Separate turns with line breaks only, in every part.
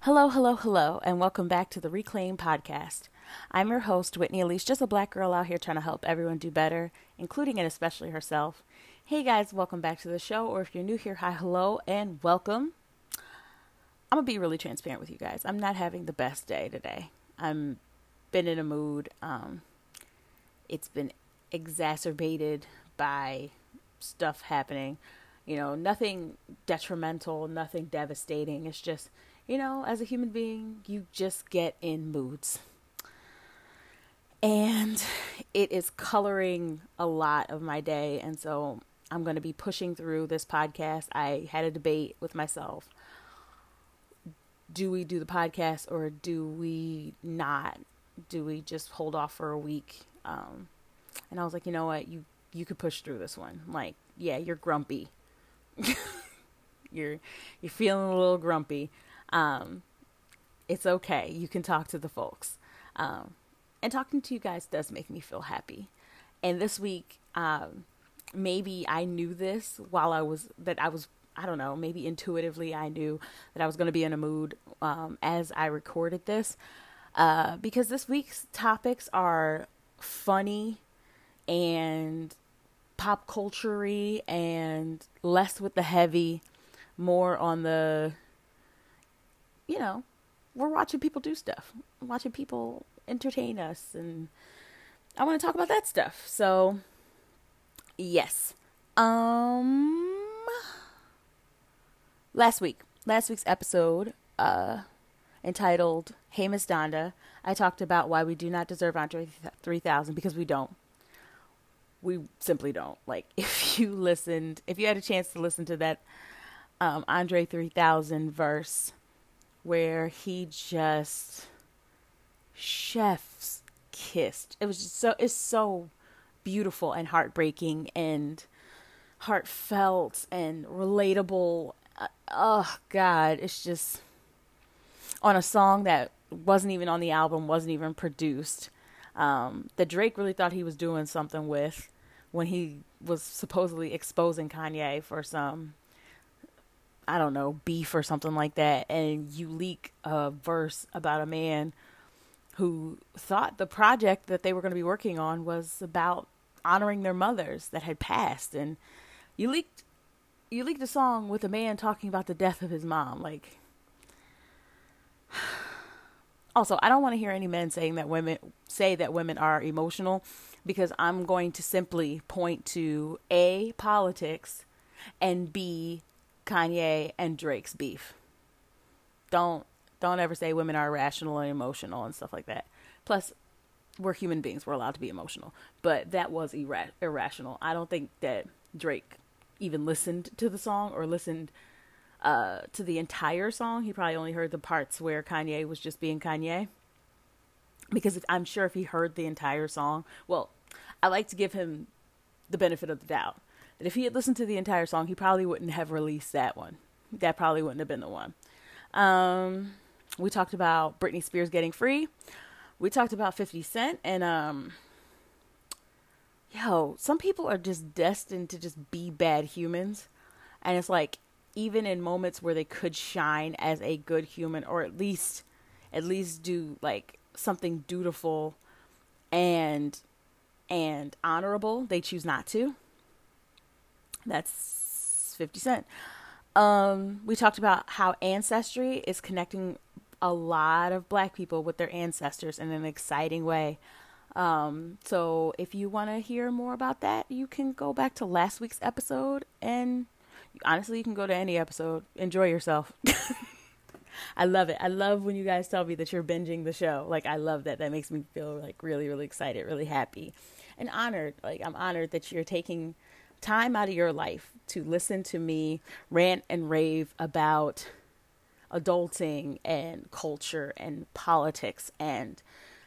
Hello, hello, hello, and welcome back to the Reclaimed Podcast. I'm your host, Whitney Alese, just a black girl out here trying to help everyone do better, including and especially herself. Hey guys, welcome back to the show, or if you're new here, hi, hello, and welcome. I'm gonna be really transparent with you guys. I'm not having the best day today. I'm been in a mood. Um, it's been exacerbated by stuff happening. You know, nothing detrimental, nothing devastating. It's just you know, as a human being, you just get in moods. And it is coloring a lot of my day. And so I'm going to be pushing through this podcast. I had a debate with myself. Do we do the podcast or do we not? Do we just hold off for a week? Um, and I was like, you know what? You you could push through this one. Like, yeah, you're grumpy. you're you're feeling a little grumpy. Um, it's okay. You can talk to the folks. Um, and talking to you guys does make me feel happy. And this week, um, maybe I knew this while I was, that I was, I don't know, maybe intuitively I knew that I was going to be in a mood um, as I recorded this. Uh, because this week's topics are funny and pop culture and less with the heavy, more on the you know, we're watching people do stuff, watching people entertain us, and I want to talk about that stuff. So, yes. Um, last week, last week's episode, uh, entitled "Hey Miss Donda," I talked about why we do not deserve Andre 3000 because we don't. We simply don't. Like, if you listened, if you had a chance to listen to that um, Andre 3000 verse where he just chef's kissed. It was just so it's so beautiful and heartbreaking and heartfelt and relatable. Uh, oh God, it's just on a song that wasn't even on the album, wasn't even produced. Um, that Drake really thought he was doing something with when he was supposedly exposing Kanye for some I don't know, beef or something like that, and you leak a verse about a man who thought the project that they were going to be working on was about honoring their mothers that had passed, and you leaked you leaked a song with a man talking about the death of his mom. Like, also, I don't want to hear any men saying that women say that women are emotional, because I'm going to simply point to a politics and b Kanye and Drake's beef. Don't don't ever say women are irrational and emotional and stuff like that. Plus, we're human beings. We're allowed to be emotional. But that was ira- irrational. I don't think that Drake even listened to the song or listened uh, to the entire song. He probably only heard the parts where Kanye was just being Kanye. Because if, I'm sure if he heard the entire song, well, I like to give him the benefit of the doubt that if he had listened to the entire song, he probably wouldn't have released that one. That probably wouldn't have been the one. Um, we talked about Britney Spears getting free. We talked about 50 Cent and um yo, some people are just destined to just be bad humans. And it's like even in moments where they could shine as a good human or at least at least do like something dutiful and and honorable, they choose not to. That's 50 Cent. Um, we talked about how ancestry is connecting a lot of black people with their ancestors in an exciting way. Um, so if you want to hear more about that, you can go back to last week's episode and honestly, you can go to any episode. Enjoy yourself. I love it. I love when you guys tell me that you're binging the show. Like I love that. That makes me feel like really really excited, really happy and honored. Like I'm honored that you're taking time out of your life to listen to me rant and rave about adulting and culture and politics and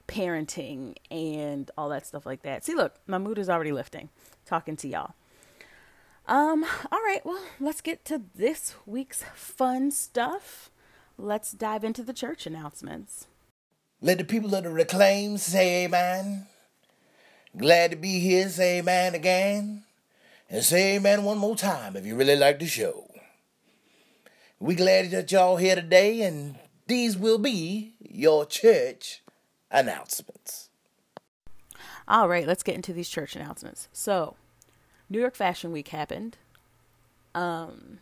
parenting and all that stuff like that. See, look, my mood is already lifting talking to y'all. Um, all right, well, let's get to this week's fun stuff. Let's dive into the church announcements.
Let the people of the reclaim say amen. Glad to be here. Say amen again. And say amen one more time if you really like the show. We glad that y'all here today, and these will be your church announcements.
All right, let's get into these church announcements. So, New York Fashion Week happened. Um,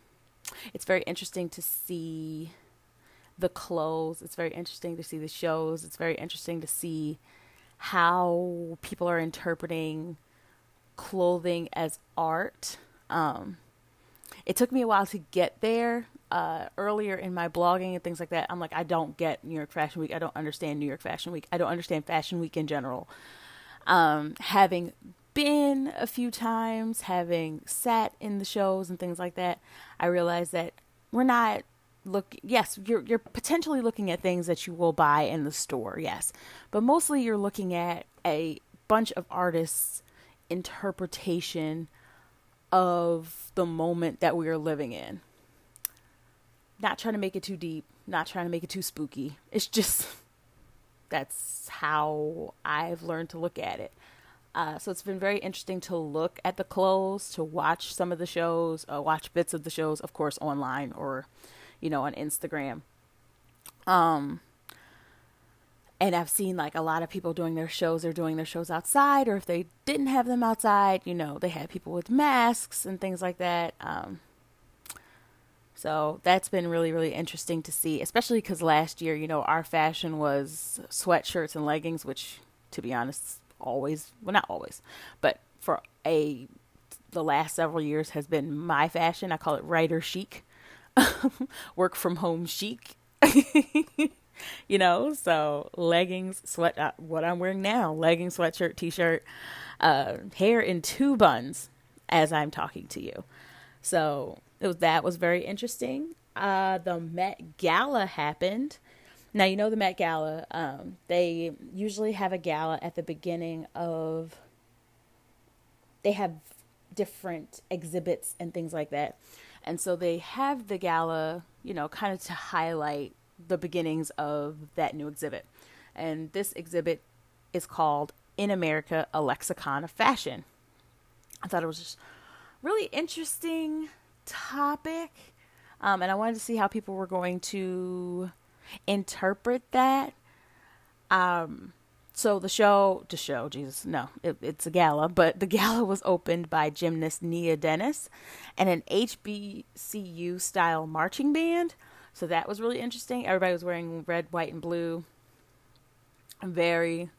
it's very interesting to see the clothes. It's very interesting to see the shows. It's very interesting to see how people are interpreting clothing as art. Um, it took me a while to get there. Uh, earlier in my blogging and things like that, I'm like, I don't get New York Fashion Week. I don't understand New York Fashion Week. I don't understand Fashion Week in general. Um, having been a few times, having sat in the shows and things like that, I realized that we're not look yes you're you're potentially looking at things that you will buy in the store yes. But mostly you're looking at a bunch of artists interpretation of the moment that we are living in. Not trying to make it too deep not trying to make it too spooky. It's just that's how i've learned to look at it. Uh, so it's been very interesting to look at the clothes to watch some of the shows uh, watch bits of the shows of course online or you know, on Instagram. Um, and I've seen like a lot of people doing their shows, they're doing their shows outside, or if they didn't have them outside, you know, they had people with masks and things like that. Um, so that's been really, really interesting to see, especially because last year, you know, our fashion was sweatshirts and leggings, which, to be honest, always, well, not always, but for a, the last several years has been my fashion. I call it writer chic. work from home chic. you know, so leggings, sweat, uh, what I'm wearing now, leggings, sweatshirt, t-shirt, uh, hair in two buns as I'm talking to you. So it was, that was very interesting. Uh, the Met Gala happened. Now, you know the Met Gala, um, they usually have a gala at the beginning of, they have different exhibits and things like that. And so they have the gala, you know, kind of to highlight the beginnings of that new exhibit. And this exhibit is called In America, a Lexicon of Fashion. I thought it was just really interesting topic. Um, and I wanted to see how people were going to interpret that. Um, so the show, to show, Jesus, no, it, it's a gala, but the gala was opened by gymnast Nia Dennis and an HBCU style marching band. So that was really interesting. Everybody was wearing red, white, and blue. Very,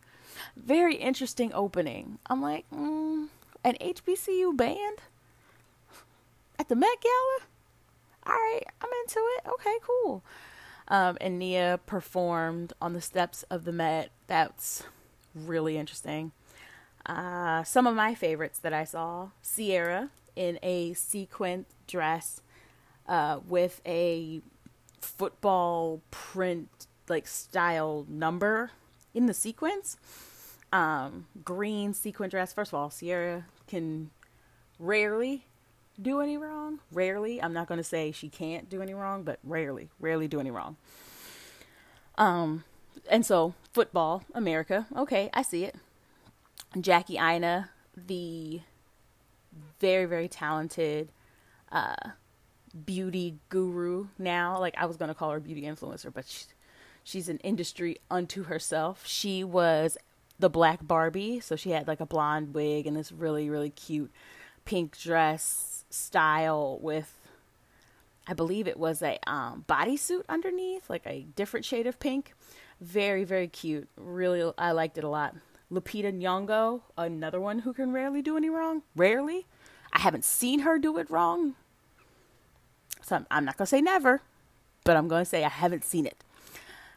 very interesting opening. I'm like, mm, an HBCU band at the Met Gala? All right, I'm into it. Okay, cool. Um, and Nia performed on the steps of the Met. That's really interesting. Uh, some of my favorites that I saw Ciara in a sequin dress uh, with a football print like style number in the sequence. Um, green sequin dress. First of all, Ciara can rarely do any wrong. Rarely. I'm not going to say she can't do any wrong, but rarely, rarely do any wrong. Um, and so football, America. Okay, I see it. Jackie Aina, the very, very talented uh, beauty guru now. Like, I was going to call her beauty influencer, but she, she's an industry unto herself. She was the Black Barbie, so she had like a blonde wig and this really, really cute pink dress style with I believe it was a um, bodysuit underneath, like a different shade of pink. Very, very cute. Really, I liked it a lot. Lupita Nyong'o, another one who can rarely do any wrong. Rarely. I haven't seen her do it wrong. So I'm, I'm not going to say never, but I'm going to say I haven't seen it.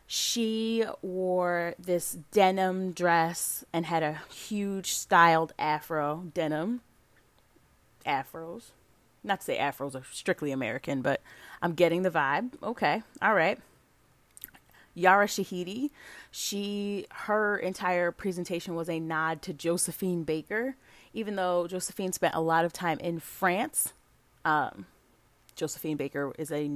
She wore this denim dress and had a huge styled afro denim. Afros not to say afros are strictly American, but I'm getting the vibe. Okay, all right. Yara Shahidi, she her entire presentation was a nod to Josephine Baker, even though Josephine spent a lot of time in France. Um, Josephine Baker is a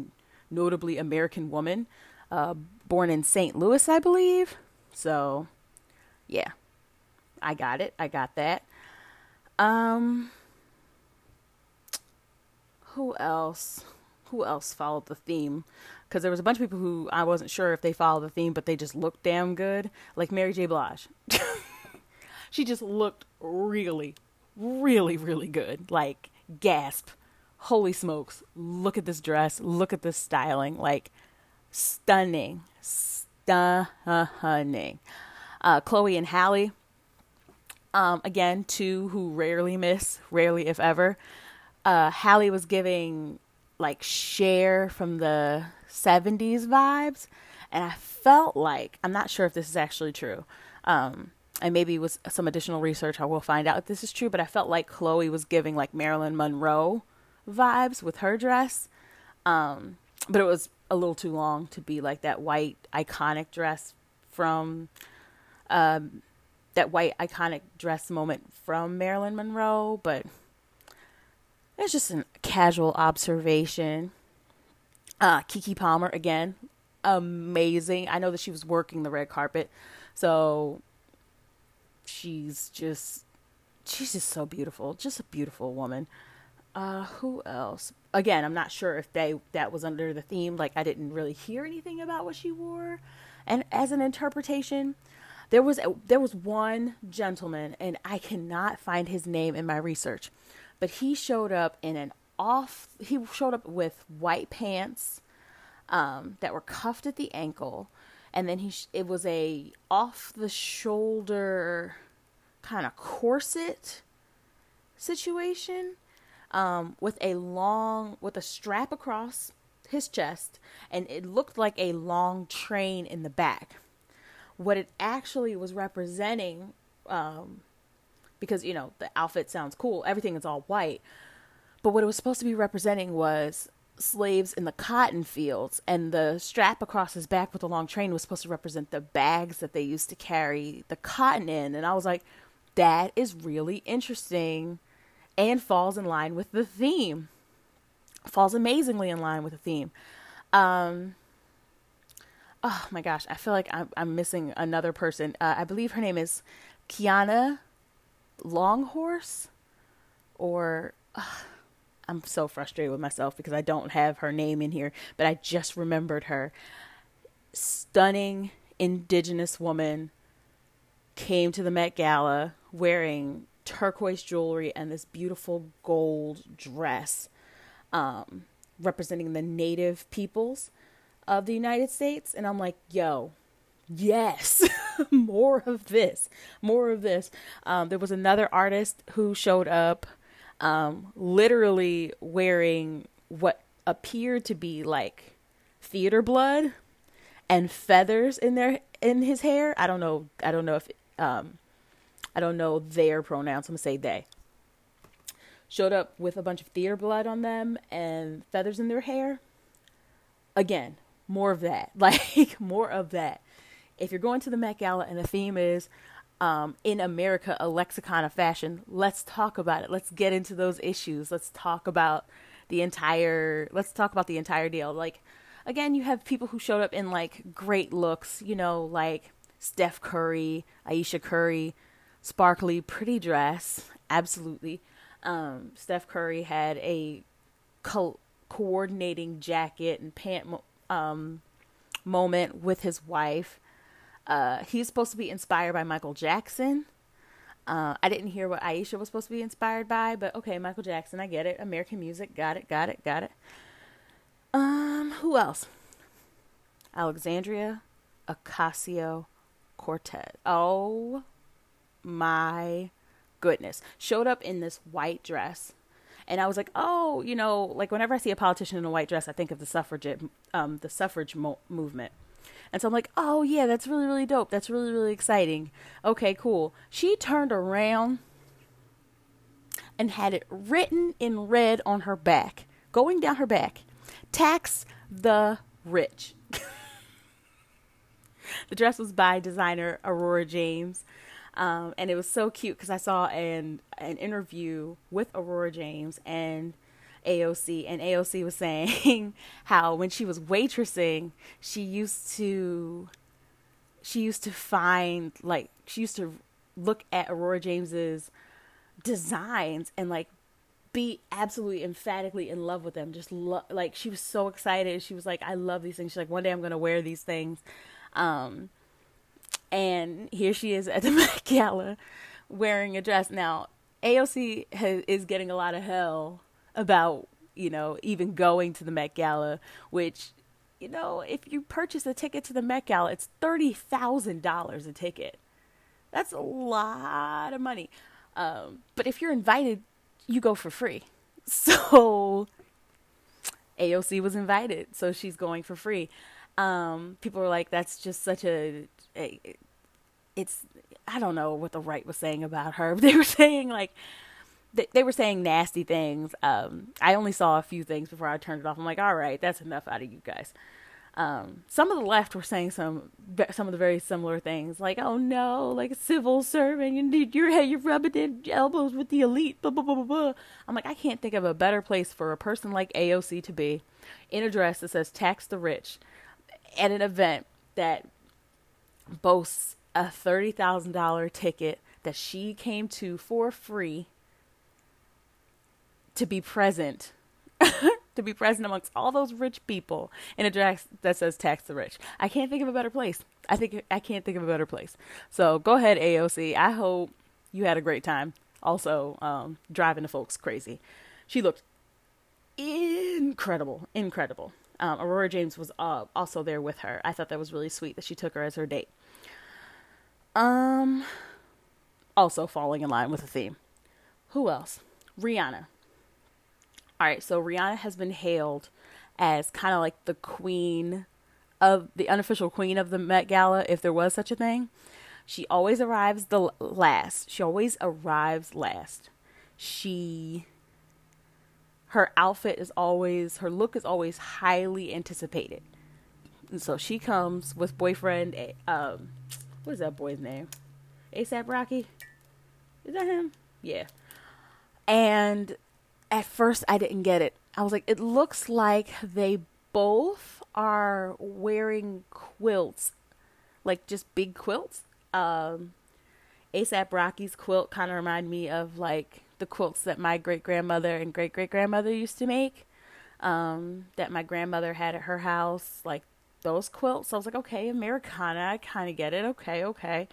notably American woman, uh, born in St. Louis, I believe. So, yeah, I got it. I got that. Um, who else? Who else followed the theme? Because there was a bunch of people who I wasn't sure if they followed the theme, but they just looked damn good, like Mary J. Blige. she just looked really, really, really good. Like gasp, holy smokes! Look at this dress. Look at this styling. Like stunning, stunning. Uh, Chloe and Halle. Um, again, two who rarely miss, rarely if ever. Uh, Halle was giving like Cher from the 70s vibes, and I felt like I'm not sure if this is actually true. Um, and maybe with some additional research, I will find out if this is true. But I felt like Chloe was giving like Marilyn Monroe vibes with her dress. Um, but it was a little too long to be like that white iconic dress from um, that white iconic dress moment from Marilyn Monroe, but it's just a casual observation. Uh, Keke Palmer again, amazing. I know that she was working the red carpet, so she's just she's just so beautiful, just a beautiful woman. Uh, who else? Again, I'm not sure if they that was under the theme. Like I didn't really hear anything about what she wore, and as an interpretation, there was a, there was one gentleman, and I cannot find his name in my research, but he showed up in an off. He showed up with white pants um, that were cuffed at the ankle, and then he sh- it was a off the shoulder kind of corset situation um, with a long with a strap across his chest and it looked like a long train in the back what it actually was representing um, because you know the outfit sounds cool everything is all white. But what it was supposed to be representing was slaves in the cotton fields and the strap across his back with the long train was supposed to represent the bags that they used to carry the cotton in. And i was like that is really interesting and falls in line with the theme. Falls amazingly in line with the theme. Um oh my gosh i feel like i'm, I'm missing another person. Uh, i believe her name is kiana longhorse or uh, I'm so frustrated with myself because I don't have her name in here, but I just remembered her. Stunning indigenous woman came to the Met Gala wearing turquoise jewelry and this beautiful gold dress um, representing the native peoples of the United States. And I'm like, yo, yes, more of this, more of this. Um, there was another artist who showed up um, literally wearing what appeared to be like theater blood and feathers in their in his hair. I don't know. I don't know if um, I don't know their pronouns. I'm gonna say they. Showed up with a bunch of theater blood on them and feathers in their hair. Again, more of that. Like more of that. If you're going to the Met Gala and the theme is um, in America a lexicon of fashion. Let's talk about it. Let's get into those issues. Let's talk about the entire. Let's talk about the entire deal. Like, again, you have people who showed up in like great looks. You know, like Steph Curry, Ayesha Curry, sparkly, pretty dress. Absolutely. Um, Steph Curry had a co- coordinating jacket and pant mo- um, moment with his wife. Uh, he's supposed to be inspired by Michael Jackson. Uh, I didn't hear what Ayesha was supposed to be inspired by, but okay, Michael Jackson, I get it. American music, got it, got it, got it. Um, who else? Alexandria Ocasio Cortez. Oh my goodness. Showed up in this white dress. And I was like, oh, you know, like whenever I see a politician in a white dress, I think of the suffragette, um, the suffrage mo- movement. And so I'm like, oh, yeah, that's really, really dope. That's really, really exciting. Okay, cool. She turned around and had it written in red on her back, going down her back tax the rich. the dress was by designer Aurora James. Um, and it was so cute because I saw an an interview with Aurora James and AOC, and AOC was saying how when she was waitressing, she used to she used to find like she used to look at Aurora James's designs and like be absolutely emphatically in love with them. Just lo- like she was so excited. She was like, "I love these things." She's like, "One day I'm gonna wear these things." Um, and here she is at the Met Gala wearing a dress. Now, AOC is getting a lot of hell about you know even going to the Met Gala, which you know if you purchase a ticket to the Met Gala, it's thirty thousand dollars a ticket. That's a lot of money. Um, but if you're invited you go for free. So AOC was invited, so she's going for free. Um, people were like, "That's just such a, a, it's." I don't know what the right was saying about her. but They were saying like, they, they were saying nasty things. Um, I only saw a few things before I turned it off. I'm like, all right, that's enough out of you guys. Um, some of the left were saying some some of the very similar things, like "Oh no, like a civil servant, you you're you're rubbing in elbows with the elite." Blah blah blah blah blah. I'm like, I can't think of a better place for a person like AOC to be, in a dress that says "Tax the Rich," at an event that boasts a thirty thousand dollar ticket that she came to for free to be present to be present amongst all those rich people in a dress that says tax the rich. I can't think of a better place. I think I can't think of a better place. So go ahead, AOC. I hope you had a great time. Also, um, driving the folks crazy. She looked incredible, incredible. Um, Aurora James was uh, also there with her. I thought that was really sweet that she took her as her date. Um, also falling in line with the theme. Who else? Rihanna. All right, so Rihanna has been hailed as kind of like the queen of the unofficial queen of the Met Gala, if there was such a thing. She always arrives the last. She always arrives last. She her outfit is always her look is always highly anticipated. And so she comes with boyfriend um what is that boy's name? ASAP Rocky? Is that him? Yeah. And at first I didn't get it. I was like, it looks like they both are wearing quilts, like just big quilts. Um, ASAP Rocky's quilt kind of reminded me of like the quilts that my great grandmother and great great grandmother used to make. Um, that my grandmother had at her house, like those quilts. So I was like, okay, Americana, I kind of get it. Okay, okay.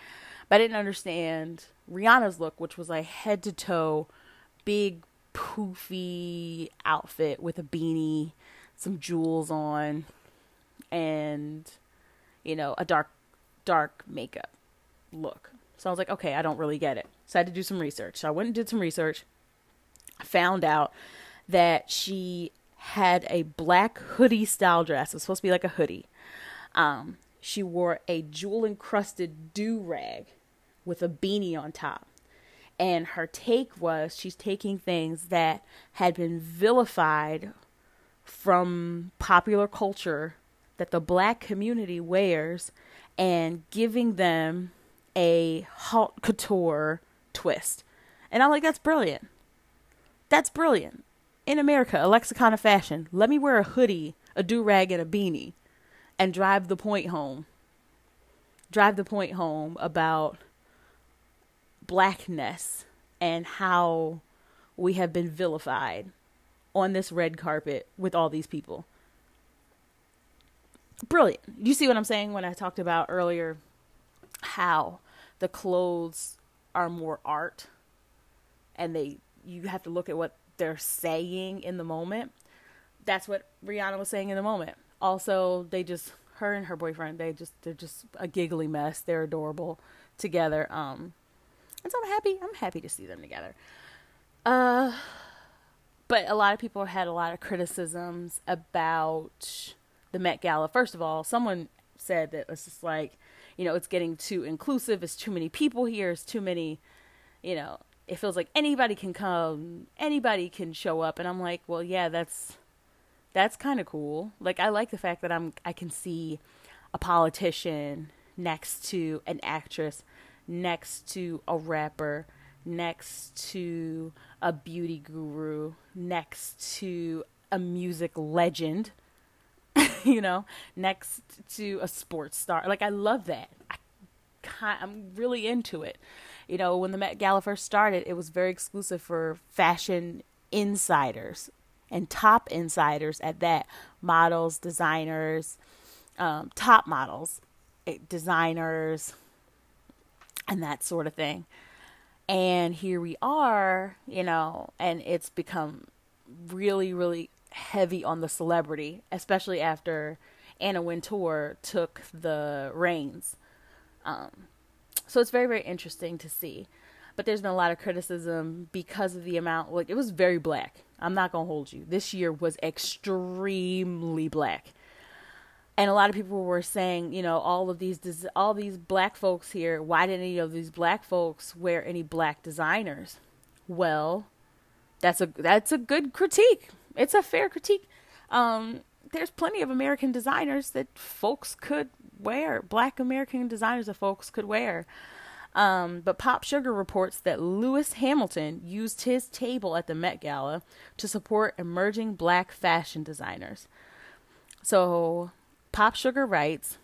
But I didn't understand Rihanna's look, which was like head to toe, big poofy outfit with a beanie, some jewels on, and you know, a dark dark makeup look. So I was like, okay, I don't really get it. So I had to do some research. So I went and did some research. I found out that she had a black hoodie style dress. It was supposed to be like a hoodie. Um, she wore a jewel encrusted do rag with a beanie on top. And her take was she's taking things that had been vilified from popular culture that the black community wears and giving them a haute couture twist. And I'm like, that's brilliant. That's brilliant. In America, a lexicon of fashion. Let me wear a hoodie, a do rag, and a beanie and drive the point home. Drive the point home about blackness and how we have been vilified on this red carpet with all these people. Brilliant. You see what I'm saying when I talked about earlier how the clothes are more art and they you have to look at what they're saying in the moment. That's what Rihanna was saying in the moment. Also, they just her and her boyfriend, they just they're just a giggly mess. They're adorable together. Um and so I'm happy. I'm happy to see them together. Uh, but a lot of people had a lot of criticisms about the Met Gala. First of all, someone said that it's just like, you know, it's getting too inclusive. It's too many people here. It's too many, you know. It feels like anybody can come, anybody can show up, and I'm like, well, yeah, that's that's kind of cool. Like I like the fact that I'm I can see a politician next to an actress next to a rapper, next to a beauty guru, next to a music legend, you know, next to a sports star. Like I love that. I I'm really into it. You know, when the Met Gala first started, it was very exclusive for fashion insiders and top insiders at that models, designers, um, top models, eh, designers, and that sort of thing. And here we are, you know, and it's become really, really heavy on the celebrity, especially after Anna Wintour took the reins. Um, so it's very, very interesting to see. But there's been a lot of criticism because of the amount. Like it was very black. I'm not gonna hold you. This year was extremely black, and a lot of people were saying, you know, all of these all these black folks here. Why didn't any of these black folks wear any black designers? Well, that's a that's a good critique. It's a fair critique. Um, there's plenty of American designers that folks could wear, black American designers that folks could wear. Um, but Pop Sugar reports that Lewis Hamilton used his table at the Met Gala to support emerging black fashion designers. So Pop Sugar writes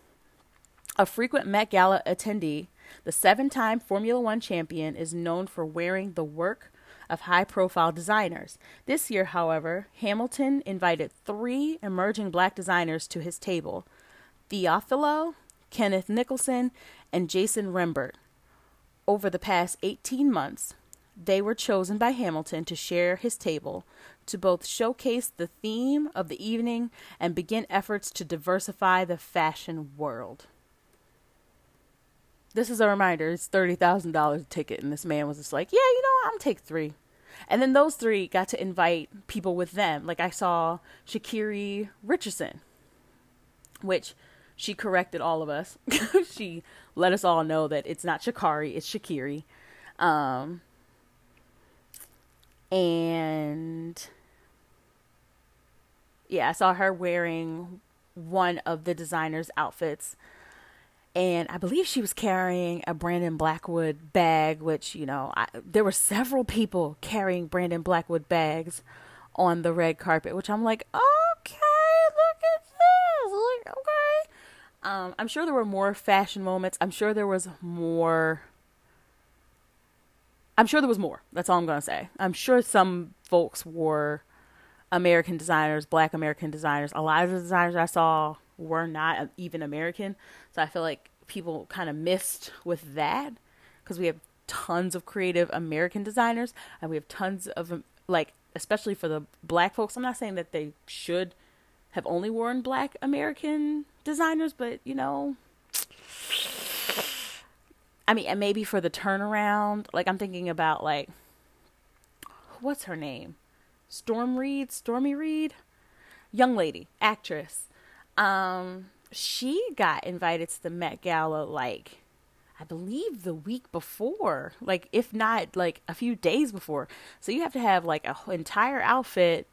A frequent Met Gala attendee, the seven time Formula One champion is known for wearing the work of high profile designers. This year, however, Hamilton invited three emerging black designers to his table Theophilio, Kenneth Nicholson, and Jason Rembert. Over the past 18 months, they were chosen by Hamilton to share his table to both showcase the theme of the evening and begin efforts to diversify the fashion world. This is a reminder. It's thirty thousand dollars a ticket, and this man was just like, "Yeah, you know, what? I'm take three. And then those three got to invite people with them. Like I saw Shakiri Richardson, which she corrected all of us. she let us all know that it's not Sha'Carri, it's Shakiri. Um, and yeah, I saw her wearing one of the designer's outfits and I believe she was carrying a Brandon Blackwood bag, which you know I, there were several people carrying Brandon Blackwood bags on the red carpet, which I'm like, okay, look at this, like, okay. Um, I'm sure there were more fashion moments. I'm sure there was more. I'm sure there was more. That's all I'm gonna say. I'm sure some folks wore American designers, Black American designers. A lot of the designers I saw were not even American. So I feel like people kind of missed with that because we have tons of creative American designers and we have tons of like especially for the black folks. I'm not saying that they should have only worn black American designers, but you know I mean, and maybe for the turnaround, like I'm thinking about like what's her name? Storm Reid, Stormy Reid, young lady, actress. Um, she got invited to the Met Gala like I believe the week before, like if not like a few days before. So you have to have like a entire outfit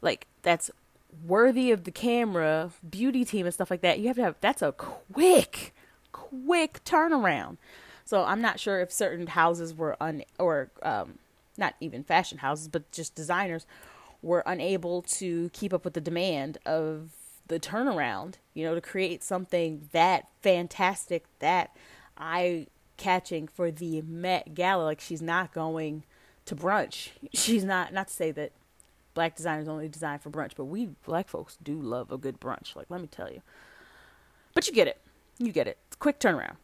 like that's worthy of the camera, beauty team and stuff like that. You have to have that's a quick quick turnaround. So I'm not sure if certain houses were un or um not even fashion houses, but just designers were unable to keep up with the demand of the turnaround, you know, to create something that fantastic, that eye catching for the Met Gala. Like she's not going to brunch. She's not not to say that black designers only design for brunch, but we black folks do love a good brunch. Like let me tell you. But you get it. You get it. It's quick turnaround.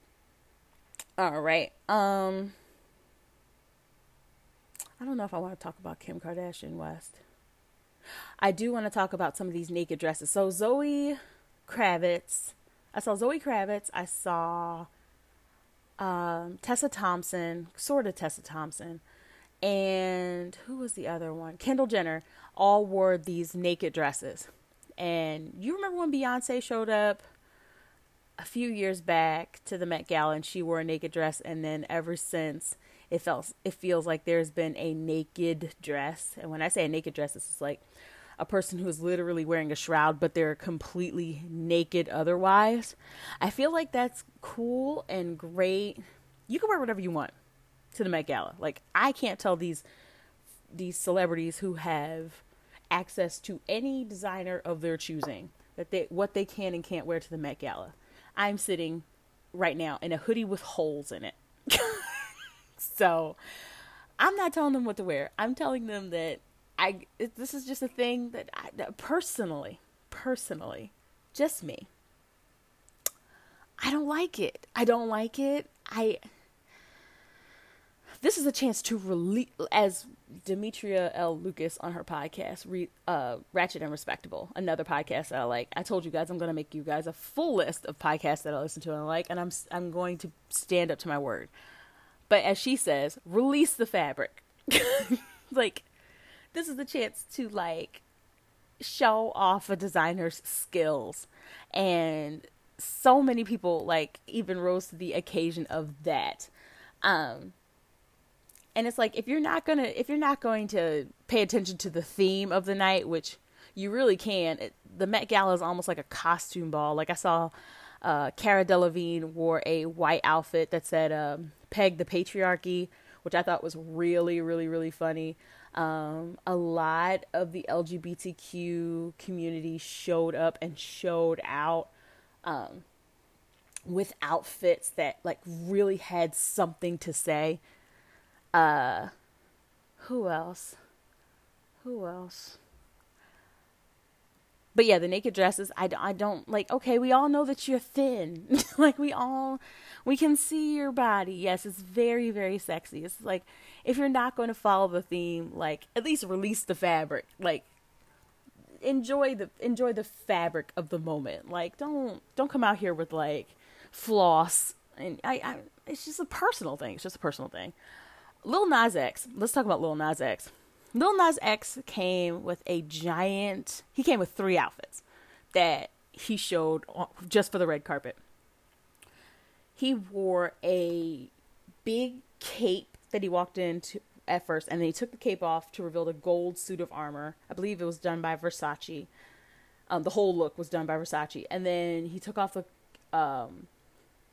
All right. Um I don't know if I want to talk about Kim Kardashian West. I do want to talk about some of these naked dresses. So Zoe Kravitz, I saw Zoe Kravitz. I saw um, Tessa Thompson, sort of Tessa Thompson, and who was the other one? Kendall Jenner. All wore these naked dresses. And you remember when Beyonce showed up a few years back to the Met Gala and she wore a naked dress, and then ever since it felt it feels like there's been a naked dress. And when I say a naked dress, it's like a person who is literally wearing a shroud, but they're completely naked otherwise. I feel like that's cool and great. You can wear whatever you want to the Met Gala. Like I can't tell these these celebrities who have access to any designer of their choosing that they what they can and can't wear to the Met Gala. I'm sitting right now in a hoodie with holes in it. so I'm not telling them what to wear. I'm telling them that I it, this is just a thing that, I, that personally, personally, just me. I don't like it. I don't like it. I this is a chance to release as Demetria L. Lucas on her podcast, re, uh, Ratchet and Respectable, another podcast that I like. I told you guys I'm going to make you guys a full list of podcasts that I listen to and I like, and I'm I'm going to stand up to my word. But as she says, release the fabric. like, this is the chance to like show off a designer's skills, and so many people like even rose to the occasion of that. Um, and it's like if you're not gonna if you're not going to pay attention to the theme of the night which you really can it, the met gala is almost like a costume ball like i saw uh, cara delevingne wore a white outfit that said um, peg the patriarchy which i thought was really really really funny um, a lot of the lgbtq community showed up and showed out um, with outfits that like really had something to say uh, who else? Who else? But yeah, the naked dresses, I, I don't like, okay, we all know that you're thin. like, we all, we can see your body. Yes, it's very, very sexy. It's like, if you're not going to follow the theme, like, at least release the fabric. Like, enjoy the, enjoy the fabric of the moment. Like, don't, don't come out here with, like, floss. And I, I, it's just a personal thing. It's just a personal thing. Lil Nas X. Let's talk about Lil Nas X. Lil Nas X came with a giant. He came with three outfits that he showed just for the red carpet. He wore a big cape that he walked into at first, and then he took the cape off to reveal the gold suit of armor. I believe it was done by Versace. Um, the whole look was done by Versace, and then he took off the um,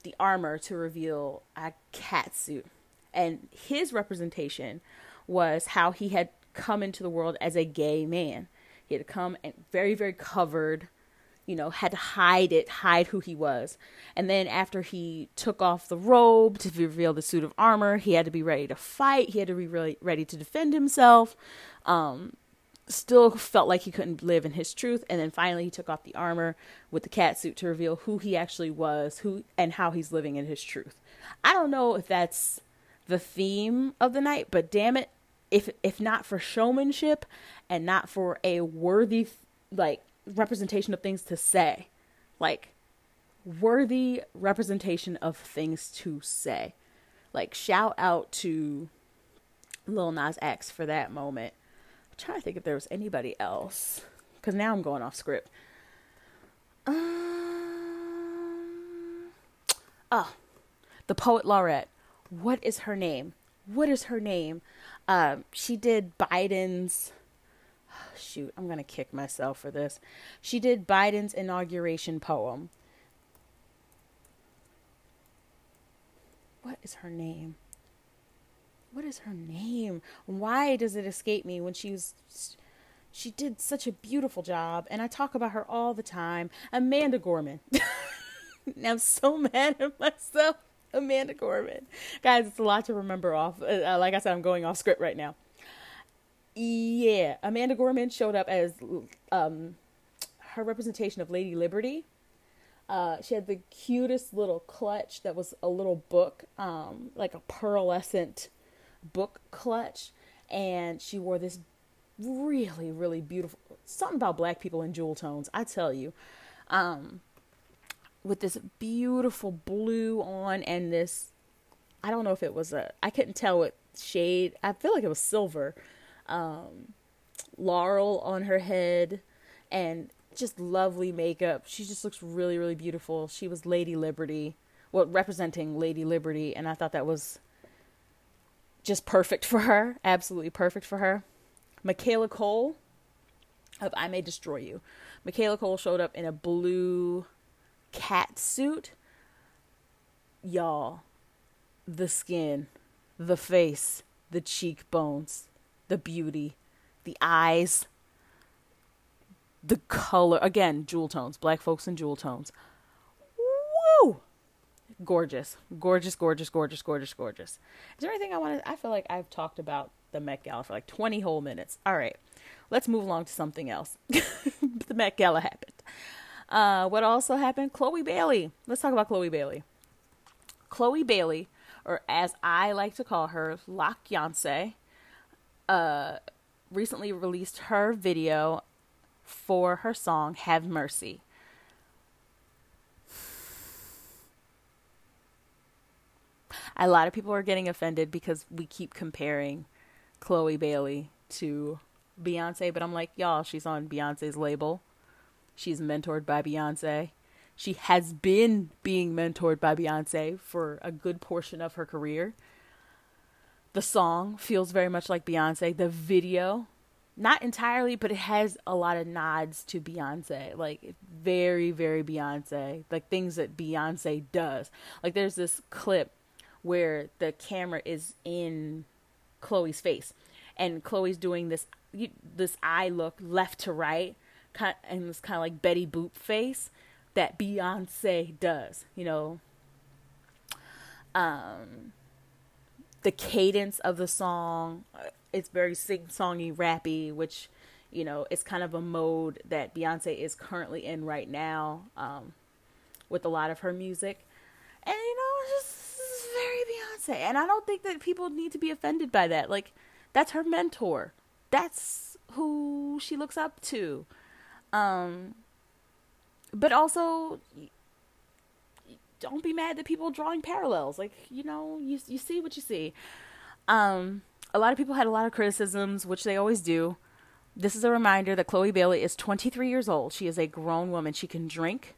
the armor to reveal a cat suit and his representation was how he had come into the world as a gay man. He had to come and very, very covered, you know, had to hide it, hide who he was. And then after he took off the robe to reveal the suit of armor, he had to be ready to fight. He had to be really ready to defend himself. Um, still felt like he couldn't live in his truth. And then finally, he took off the armor with the cat suit to reveal who he actually was, who and how he's living in his truth. I don't know if that's the theme of the night, but damn it, if if not for showmanship and not for a worthy like representation of things to say, like worthy representation of things to say. Like shout out to Lil Nas X for that moment. I'm trying to think if there was anybody else because now I'm going off script. Um, oh, the poet laureate what is her name? What is her name? Um, she did Biden's. shoot, I'm gonna kick myself for this. She did Biden's inauguration poem. What is her name? What is her name? Why does it escape me when she was she did such a beautiful job and I talk about her all the time. Amanda Gorman. I'm so mad at myself. Amanda Gorman. Guys, it's a lot to remember off. Uh, uh, like I said, I'm going off script right now. Yeah, Amanda Gorman showed up as um, her representation of Lady Liberty. Uh, she had the cutest little clutch that was a little book, um, like a pearlescent book clutch. And she wore this really, really beautiful something about black people in jewel tones, I tell you. Um, with this beautiful blue on and this I don't know if it was a I couldn't tell what shade. I feel like it was silver. Um laurel on her head and just lovely makeup. She just looks really really beautiful. She was Lady Liberty, well representing Lady Liberty and I thought that was just perfect for her, absolutely perfect for her. Michaela Coel of I May Destroy You. Michaela Coel showed up in a blue cat suit, y'all, the skin, the face, the cheekbones, the beauty, the eyes, the color. Again, jewel tones, black folks in jewel tones. Woo! gorgeous, gorgeous, gorgeous, gorgeous, gorgeous, gorgeous. Is there anything I want to? I feel like I've talked about the Met Gala for like 20 whole minutes. All right, let's move along to something else. the Met Gala happened. Uh, what also happened? Chloe Bailey. Let's talk about Chloe Bailey. Chloe Bailey, or as I like to call her, Lock Yonsei, uh, recently released her video for her song Have Mercy. A lot of people are getting offended because we keep comparing Chloe Bailey to Beyonce, but I'm like, y'all, she's on Beyonce's label. She's mentored by Beyonce. She has been being mentored by Beyonce for a good portion of her career. The song feels very much like Beyonce. The video, not entirely, but it has a lot of nods to Beyonce. Like, very, very Beyonce. Like, things that Beyonce does. Like, there's this clip where the camera is in Chloe's face and Chloe's doing this this eye look left to right and this kind of like Betty Boop face that Beyonce does, you know. Um the cadence of the song uh, it's very sing-songy rappy which you know it's kind of a mode that Beyonce is currently in right now um with a lot of her music and you know just very Beyonce. And I don't think that people need to be offended by that. Like, that's her mentor. That's who she looks up to. Um, but also, don't be mad that people are drawing parallels. Like, you know, you you see what you see. Um, a lot of people had a lot of criticisms, which they always do. This is a reminder that Chloe Bailey is 23 years old. She is a grown woman. She can drink,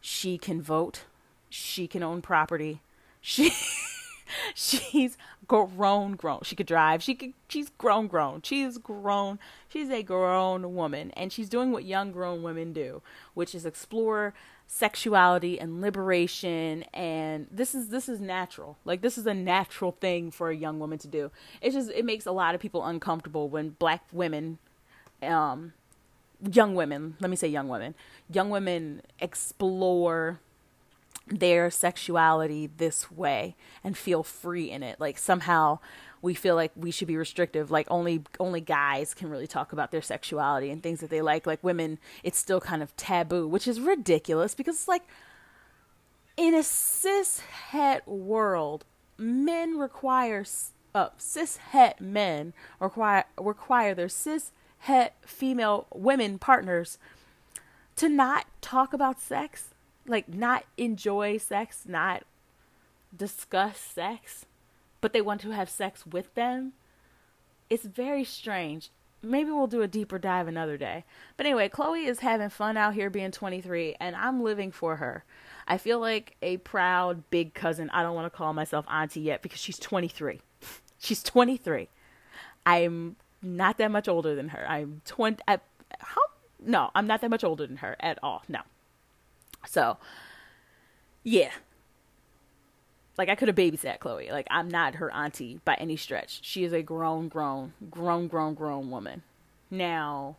she can vote, she can own property, she she's grown grown. She could drive. She could she's grown grown. She's grown. She's a grown woman and she's doing what young grown women do which is explore sexuality and liberation and this is this is natural. Like this is a natural thing for a young woman to do. It's just it makes a lot of people uncomfortable when black women um young women let me say young women young women explore their sexuality this way and feel free in it. Like somehow we feel like we should be restrictive. Like only only guys can really talk about their sexuality and things that they like. Like women it's still kind of taboo which is ridiculous because it's like in a cis het world men require uh, cis het men require require their cis het female women partners to not talk about sex like not enjoy sex, not discuss sex, but they want to have sex with them. It's very strange. Maybe we'll do a deeper dive another day. But anyway, Chloe is having fun out here being 23, and I'm living for her. I feel like a proud big cousin. I don't want to call myself auntie yet because she's 23. she's 23. I'm not that much older than her. I'm 20. I, how? No, I'm not that much older than her at all. No. So, yeah. Like I could have babysat Chloe. Like I'm not her auntie by any stretch. She is a grown, grown, grown, grown, grown woman. Now,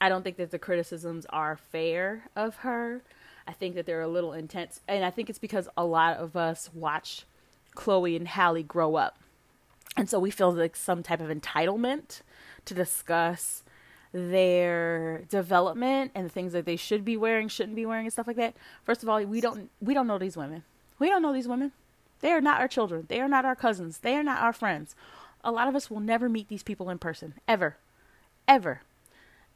I don't think that the criticisms are fair of her. I think that they're a little intense, and I think it's because a lot of us watch Chloe and Halle grow up, and so we feel like some type of entitlement to discuss their development and the things that they should be wearing, shouldn't be wearing, and stuff like that. First of all, we don't we don't know these women. We don't know these women. They are not our children. They are not our cousins. They are not our friends. A lot of us will never meet these people in person ever, ever.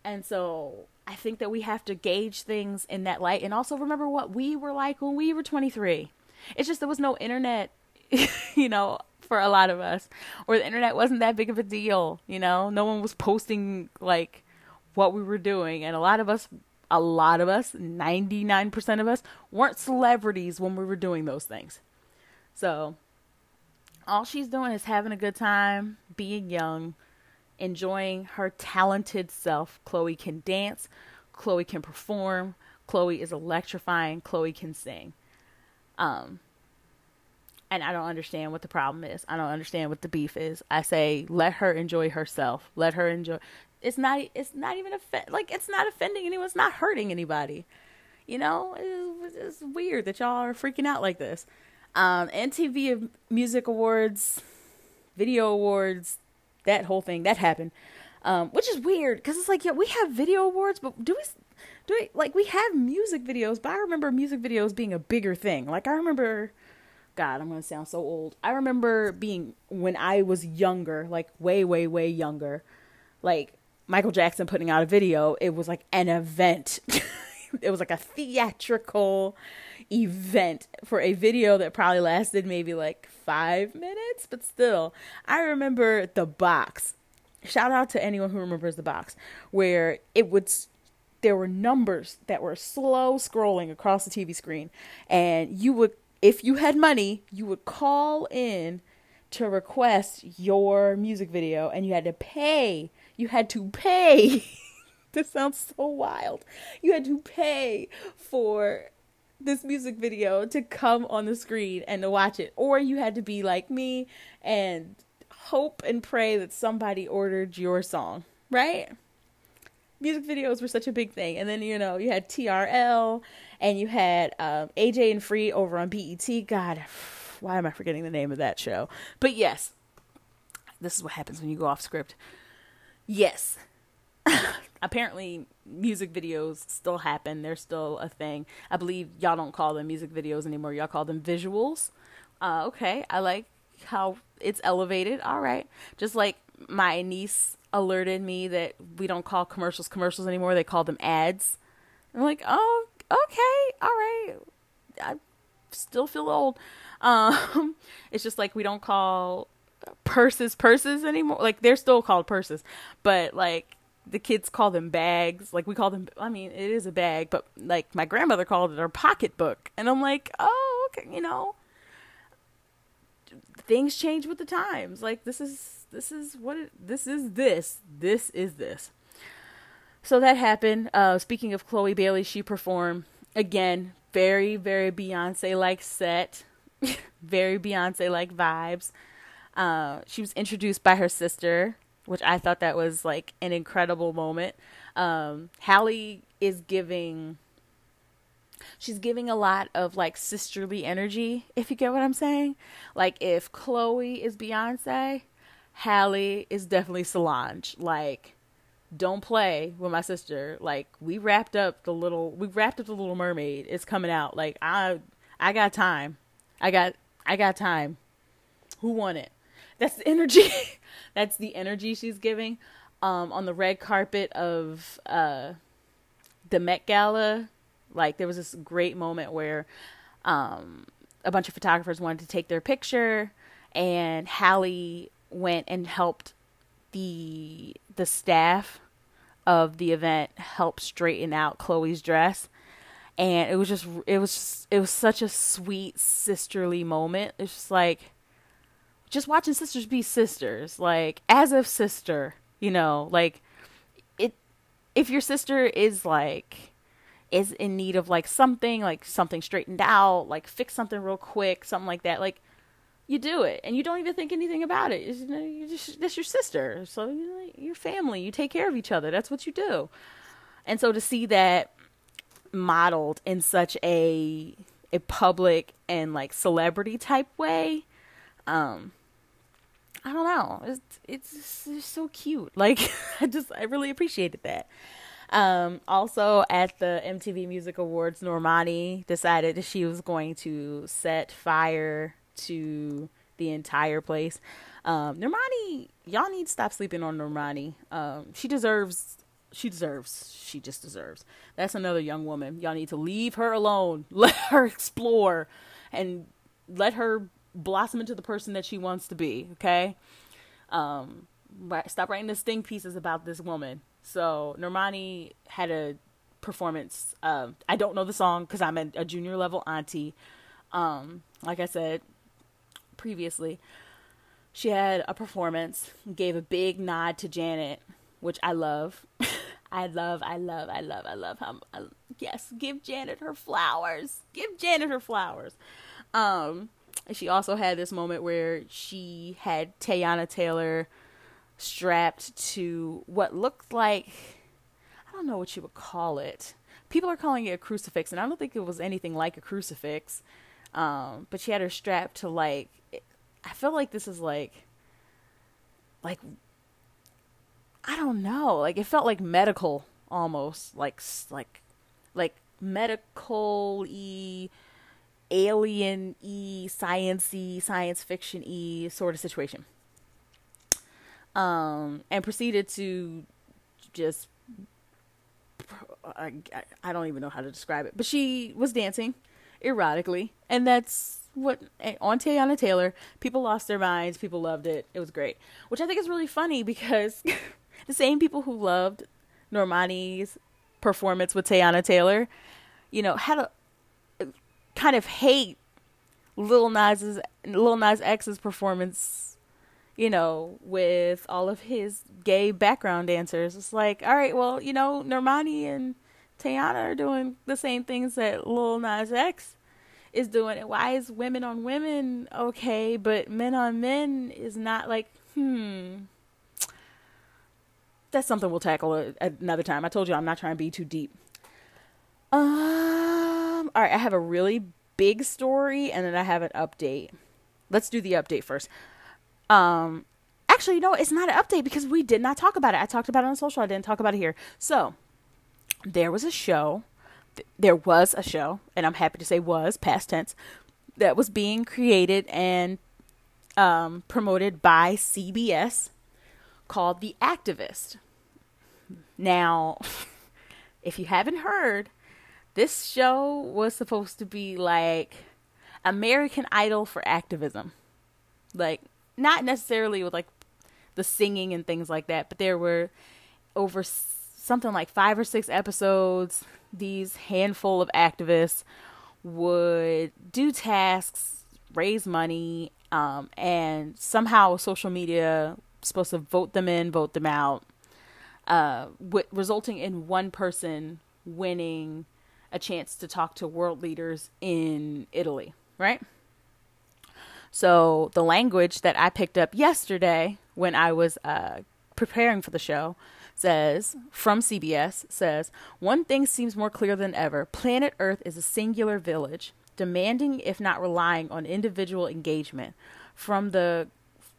And so I think that we have to gauge things in that light, and also remember what we were like when we were 23. It's just there was no internet, you know, for a lot of us, or the internet wasn't that big of a deal. You know, no one was posting like what we were doing, and a lot of us, a lot of us, ninety nine percent of us, weren't celebrities when we were doing those things. So, all she's doing is having a good time, being young, enjoying her talented self. Chloe can dance, Chloe can perform, Chloe is electrifying, Chloe can sing. Um, and I don't understand what the problem is. I don't understand what the beef is. I say let her enjoy herself. Let her enjoy. It's not. It's not even offend. Like it's not offending anyone. It's not hurting anybody. You know, it's, it's weird that y'all are freaking out like this. Um, MTV Music Awards, Video Awards, that whole thing that happened, um, which is weird because it's like yeah, we have video awards, but do we? Do we like we have music videos? But I remember music videos being a bigger thing. Like I remember God, I'm gonna sound so old. I remember being when I was younger, like way, way, way younger, like Michael Jackson putting out a video. It was like an event. it was like a theatrical event for a video that probably lasted maybe like five minutes, but still, I remember the box. Shout out to anyone who remembers the box, where it would there were numbers that were slow scrolling across the TV screen, and you would if you had money, you would call in to request your music video and you had to pay. You had to pay. this sounds so wild. You had to pay for this music video to come on the screen and to watch it. Or you had to be like me and hope and pray that somebody ordered your song, right? music videos were such a big thing. And then, you know, you had TRL and you had um, AJ and Free over on BET. God, why am I forgetting the name of that show? But yes, this is what happens when you go off script. Yes. Apparently, music videos still happen. They're still a thing. I believe y'all don't call them music videos anymore. Y'all call them visuals. Uh, okay, I like how it's elevated. All right. Just like my niece alerted me that we don't call commercials commercials anymore. They call them ads. I'm like, oh, okay, all right. I still feel old. Um, it's just like we don't call purses purses anymore. Like they're still called purses, but like the kids call them bags. Like we call them. I mean, it is a bag, but like my grandmother called it her pocketbook, and I'm like, oh, okay, you know. Things change with the times. Like this is this is what it, this is this this is this so that happened uh speaking of chloe bailey she performed again very very beyonce like set very beyonce like vibes uh she was introduced by her sister which i thought that was like an incredible moment um halle is giving she's giving a lot of like sisterly energy if you get what i'm saying like if chloe is beyonce Halle is definitely Solange. Like, don't play with my sister. Like, we wrapped up the little, we wrapped up the Little Mermaid. It's coming out. Like, I, I got time. I got, I got time. Who won it? That's the energy. That's the energy she's giving. Um, on the red carpet of uh, the Met Gala, like there was this great moment where um, a bunch of photographers wanted to take their picture, and Halle went and helped the the staff of the event help straighten out Chloe's dress and it was just it was just, it was such a sweet sisterly moment it's just like just watching sisters be sisters like as a sister you know like it if your sister is like is in need of like something like something straightened out like fix something real quick something like that like you do it and you don't even think anything about it. You know, you just that's your sister, so you know, your family. You take care of each other. That's what you do. And so to see that modeled in such a a public and like celebrity type way, um, I don't know. It's it's, it's so cute. Like I just I really appreciated that. Um, also at the MTV Music Awards, Normani decided that she was going to set fire to the entire place. Um, Normani, y'all need to stop sleeping on Normani. Um, she deserves, she deserves, she just deserves. That's another young woman. Y'all need to leave her alone. Let her explore and let her blossom into the person that she wants to be. Okay. Um, stop writing the sting pieces about this woman. So Normani had a performance. Um, I don't know the song because I'm a, junior level auntie. Um, like I said, previously, she had a performance, gave a big nod to Janet, which I love. I love, I love, I love, I love how. I, yes, give Janet her flowers. Give Janet her flowers. Um, and she also had this moment where she had Teyana Taylor strapped to what looked like I don't know what you would call it, people are calling it a crucifix, and I don't think it was anything like a crucifix. Um, but she had her strapped to like, I feel like this is like, like, I don't know, like it felt like medical almost, like like, like medical y, alien y, sciency, science fiction e sort of situation. Um, and proceeded to just I, I don't even know how to describe it, but she was dancing erotically, and that's what on Teyana Taylor. People lost their minds. People loved it. It was great, which I think is really funny because the same people who loved Normani's performance with Teyana Taylor, you know, had a kind of hate Lil Nas's Lil Nas X's performance you know, with all of his gay background dancers. It's like, all right, well, you know, Normani and Teyana are doing the same things that Lil Nas X is doing. And why is women on women okay, but men on men is not like, hmm. That's something we'll tackle another time. I told you I'm not trying to be too deep. Um, all right, I have a really big story and then I have an update. Let's do the update first. Um, actually, no, it's not an update because we did not talk about it. I talked about it on social. I didn't talk about it here. So there was a show. There was a show, and I'm happy to say was past tense that was being created and um, promoted by CBS called The Activist. Now, if you haven't heard, this show was supposed to be like American Idol for activism. Like not necessarily with like the singing and things like that, but there were over something like five or six episodes. These handful of activists would do tasks, raise money, um, and somehow social media supposed to vote them in, vote them out, uh, resulting in one person winning a chance to talk to world leaders in Italy, right? So the language that I picked up yesterday when I was uh, preparing for the show says from CBS says one thing seems more clear than ever: planet Earth is a singular village, demanding, if not relying on individual engagement. From the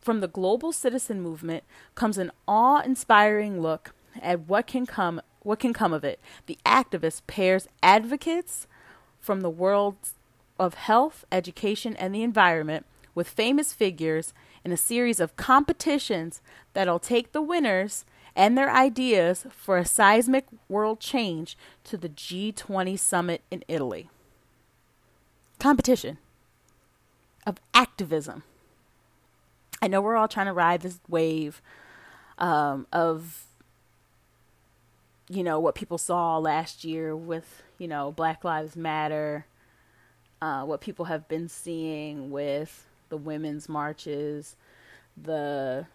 from the global citizen movement comes an awe-inspiring look at what can come what can come of it. The activist pairs advocates from the world of health, education, and the environment with famous figures in a series of competitions that'll take the winners and their ideas for a seismic world change to the G20 summit in Italy. Competition of activism. I know we're all trying to ride this wave um, of, you know, what people saw last year with, you know, Black Lives Matter, uh, what people have been seeing with the women's marches, the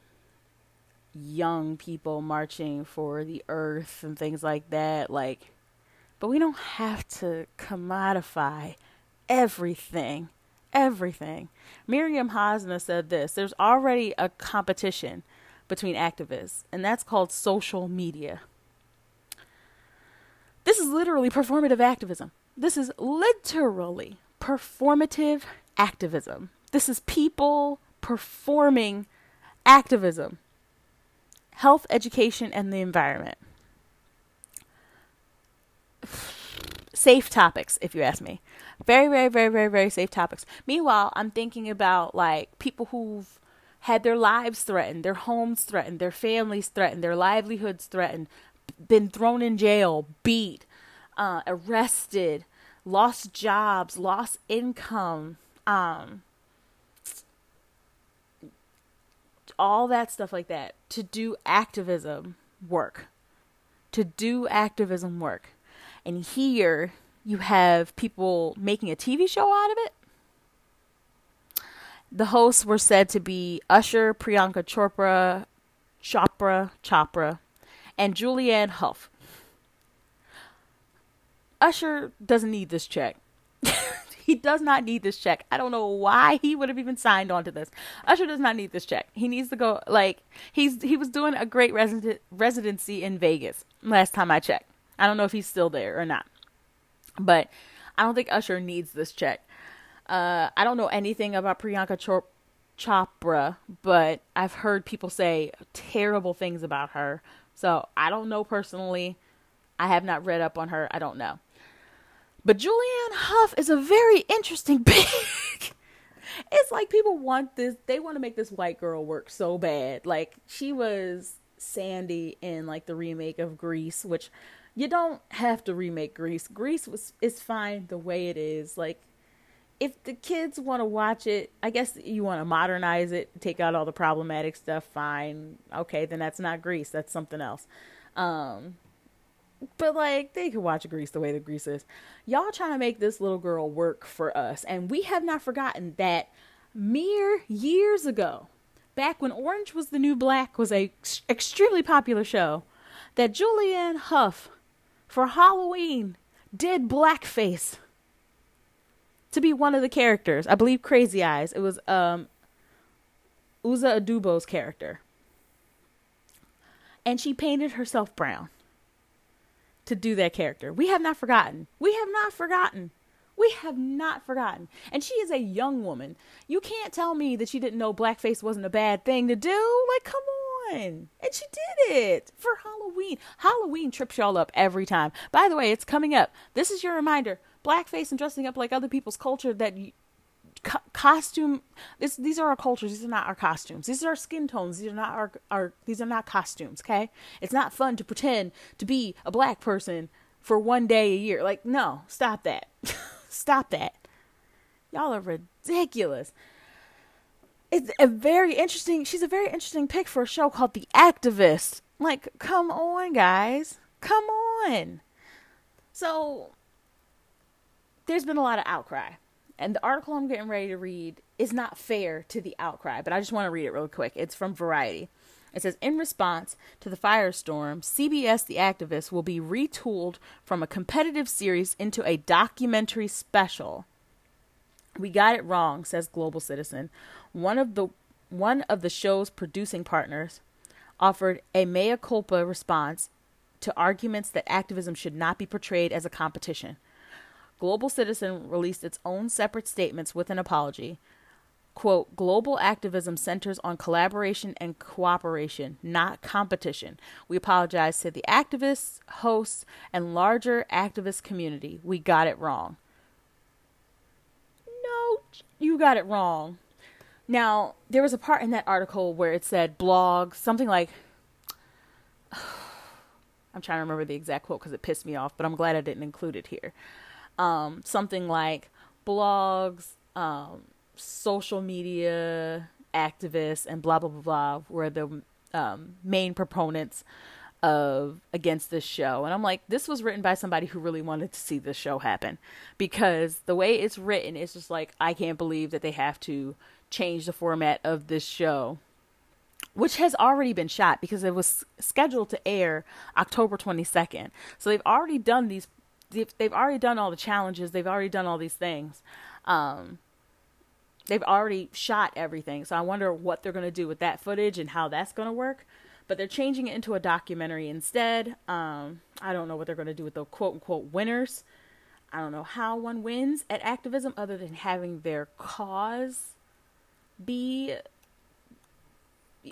young people marching for the earth and things like that like but we don't have to commodify everything everything. Miriam hasna said this there's already a competition between activists and that's called social media this is literally performative activism this is literally performative activism this is people performing activism, health, education, and the environment. Safe topics, if you ask me. Very, very, very, very, very safe topics. Meanwhile, I'm thinking about like people who've had their lives threatened, their homes threatened, their families threatened, their livelihoods threatened, been thrown in jail, beat, uh, arrested, lost jobs, lost income, um, all that stuff like that to do activism work. To do activism work. And here you have people making a TV show out of it. The hosts were said to be Usher, Priyanka Chopra, Chopra, Chopra, and Julianne Hough. Usher doesn't need this check. He does not need this check. I don't know why he would have even signed on to this. Usher does not need this check. He needs to go like he's he was doing a great resident residency in Vegas last time I checked. I don't know if he's still there or not. But I don't think Usher needs this check. Uh, I don't know anything about Priyanka Chop- Chopra, but I've heard people say terrible things about her. So I don't know personally. I have not read up on her. I don't know. But Julianne Hough is a very interesting pick. it's like people want this, they want to make this white girl work so bad. Like she was Sandy in like the remake of Grease, which you don't have to remake Grease. Grease was is fine the way it is. Like if the kids want to watch it, I guess you want to modernize it, take out all the problematic stuff, fine. Okay, then that's not Grease, that's something else. Um but like they could watch Grease the way the Grease is. Y'all trying to make this little girl work for us, and we have not forgotten that mere years ago, back when Orange was the New Black was a extremely popular show, that Julianne Hough for Halloween did blackface to be one of the characters. I believe Crazy Eyes. It was um Uzo Aduba's character. And she painted herself brown to do that character. We have not forgotten. We have not forgotten. We have not forgotten. And she is a young woman. You can't tell me that she didn't know blackface wasn't a bad thing to do. Like, come on. And she did it for Halloween. Halloween trips y'all up every time. By the way, it's coming up. This is your reminder blackface and dressing up like other people's culture that co- costume this these are our cultures these are not our costumes. These are our skin tones these are not our, our these are not costumes okay? It's not fun to pretend to be a black person for one day a year. Like no stop that. Stop that. Y'all are ridiculous. It's a very interesting she's a very interesting pick for a show called the activist. Like come on guys. Come on. So there's been a lot of outcry and the article I'm getting ready to read is not fair to the outcry, but I just want to read it real quick. It's from Variety. It says, in response to the firestorm, CBS The Activist will be retooled from a competitive series into a documentary special. We got it wrong, says Global Citizen. One of the one of the show's producing partners offered a mea culpa response to arguments that activism should not be portrayed as a competition. Global Citizen released its own separate statements with an apology. Quote, global activism centers on collaboration and cooperation, not competition. We apologize to the activists, hosts, and larger activist community. We got it wrong. No, you got it wrong. Now, there was a part in that article where it said blog, something like, I'm trying to remember the exact quote because it pissed me off, but I'm glad I didn't include it here um, something like blogs, um, social media activists, and blah blah blah blah were the um, main proponents of against this show. And i'm like this was written by somebody who really wanted to see this show happen. Because the way it's written it's just like i can't believe that they have to change the format of this show. Which has already been shot because it was scheduled to air october 22nd so they've already done these they've, they've already done all the challenges. They've already done all these things. Um, they've already shot everything. So I wonder what they're going to do with that footage and how that's going to work. But they're changing it into a documentary instead. Um, I don't know what they're going to do with the quote unquote winners. I don't know how one wins at activism other than having their cause be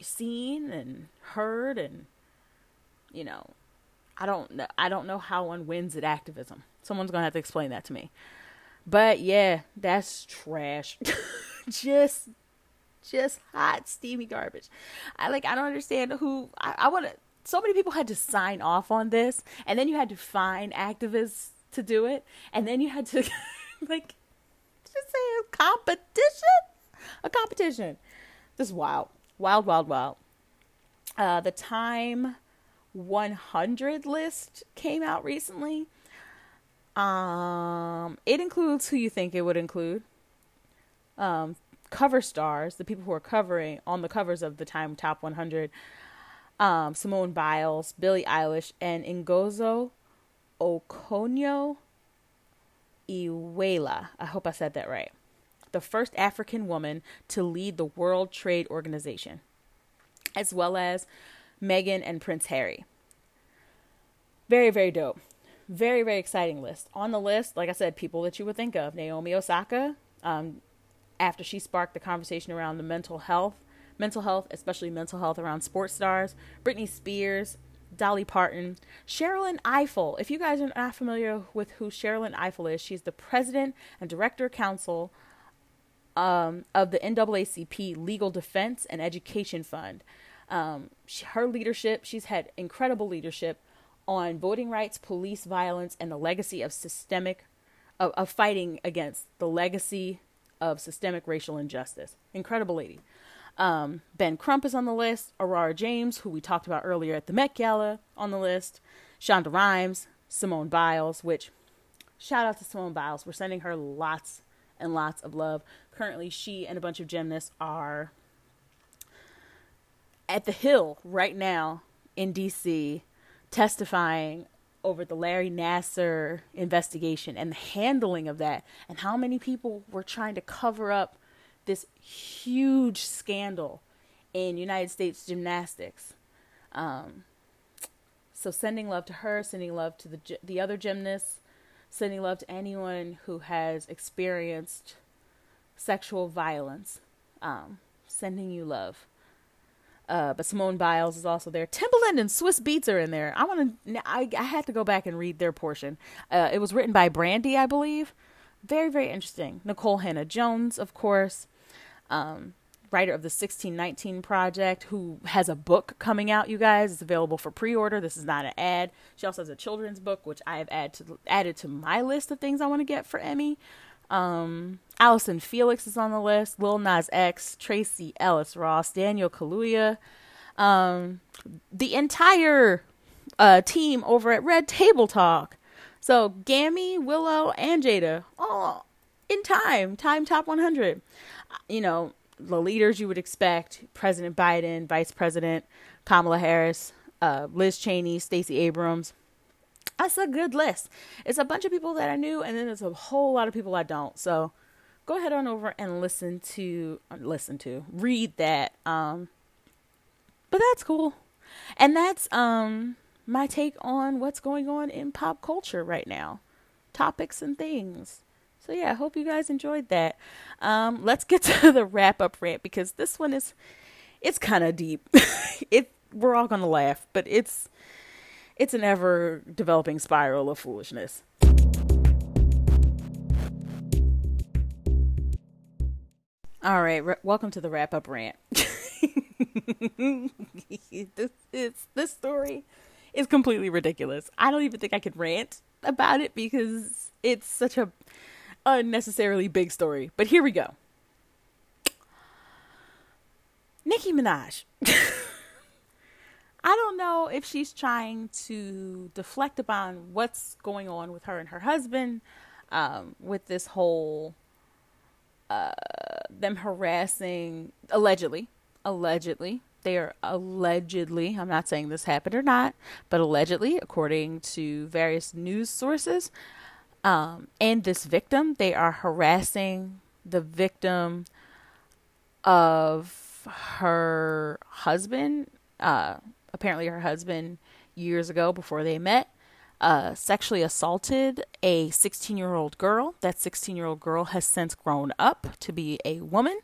seen and heard and you know I don't know. I don't know how one wins at activism. Someone's gonna have to explain that to me. But yeah, that's trash. just, just hot, steamy garbage. I like. I don't understand who. I, I want to. So many people had to sign off on this, and then you had to find activists to do it, and then you had to like just say a competition, a competition. This is wild, wild, wild, wild. Uh, the time 100 list came out recently. Um, it includes who you think it would include. Um, cover stars, the people who are covering on the covers of the Time Top 100. Um, Simone Biles, Billie Eilish, and Ngozi Okonjo Iweala. I hope I said that right. The first African woman to lead the World Trade Organization, as well as Meghan and Prince Harry. Very, very dope. very, very exciting list. On the list, like I said, people that you would think of Naomi Osaka, um, after she sparked the conversation around the mental health, mental health, especially mental health around sports stars, Britney Spears, Dolly Parton, Sherrilyn Ifill. If you guys are not familiar with who Sherrilyn Ifill is, she's the president and director counsel um, of the NAACP Legal Defense and Education Fund. Um, she, her leadership, she's had incredible leadership on voting rights, police violence, and the legacy of systemic, of, of fighting against the legacy of systemic racial injustice. Incredible lady. Um, ben Crump is on the list. Aurora James, who we talked about earlier at the Met Gala, on the list. Shonda Rhimes, Simone Biles, which shout out to Simone Biles. We're sending her lots and lots of love. Currently, she and a bunch of gymnasts are at the Hill right now in DC testifying over the Larry Nassar investigation and the handling of that, and how many people were trying to cover up this huge scandal in United States gymnastics. Um, so sending love to her, sending love to the the other gymnasts, sending love to anyone who has experienced sexual violence. Um, sending you love. Uh, but Simone Biles is also there. Timbaland and Swizz Beatz are in there. I want to. I, I had to go back and read their portion. Uh, it was written by Brandy, I believe. Very very interesting. Nikole Hannah-Jones, of course, um, writer of the 1619 Project, who has a book coming out. You guys, it's available for pre-order. This is not an ad. She also has a children's book, which I have add to, added to my list of things I want to get for Emmy. Um, Allyson Felix is on the list. Lil Nas X, Tracee Ellis Ross, Daniel Kaluuya, um, the entire uh, team over at Red Table Talk. So Gammy, Willow, and Jada, all in time, time top 100. You know, the leaders you would expect: President Biden, Vice President Kamala Harris, uh, Liz Cheney, Stacey Abrams. That's a good list. It's a bunch of people that I knew, and then there's a whole lot of people I don't. So go ahead on over and listen to listen to read that. Um, but that's cool, and that's um my take on what's going on in pop culture right now, topics and things. So yeah, I hope you guys enjoyed that. Um, let's get to the wrap up rant because this one is it's kind of deep. it we're all gonna laugh, but it's it's an ever developing spiral of foolishness. All right, welcome to the wrap up rant. this this story is completely ridiculous. I don't even think I could rant about it because it's such a unnecessarily big story. But here we go. Nicki Minaj. I don't know if she's trying to deflect upon what's going on with her and her husband, um, with this whole uh, them harassing allegedly, allegedly. They are allegedly, I'm not saying this happened or not, but allegedly, according to various news sources, um, and this victim, they are harassing the victim of her husband. Uh, apparently her husband years ago before they met uh, sexually assaulted a 16 year old girl. That 16 year old girl has since grown up to be a woman,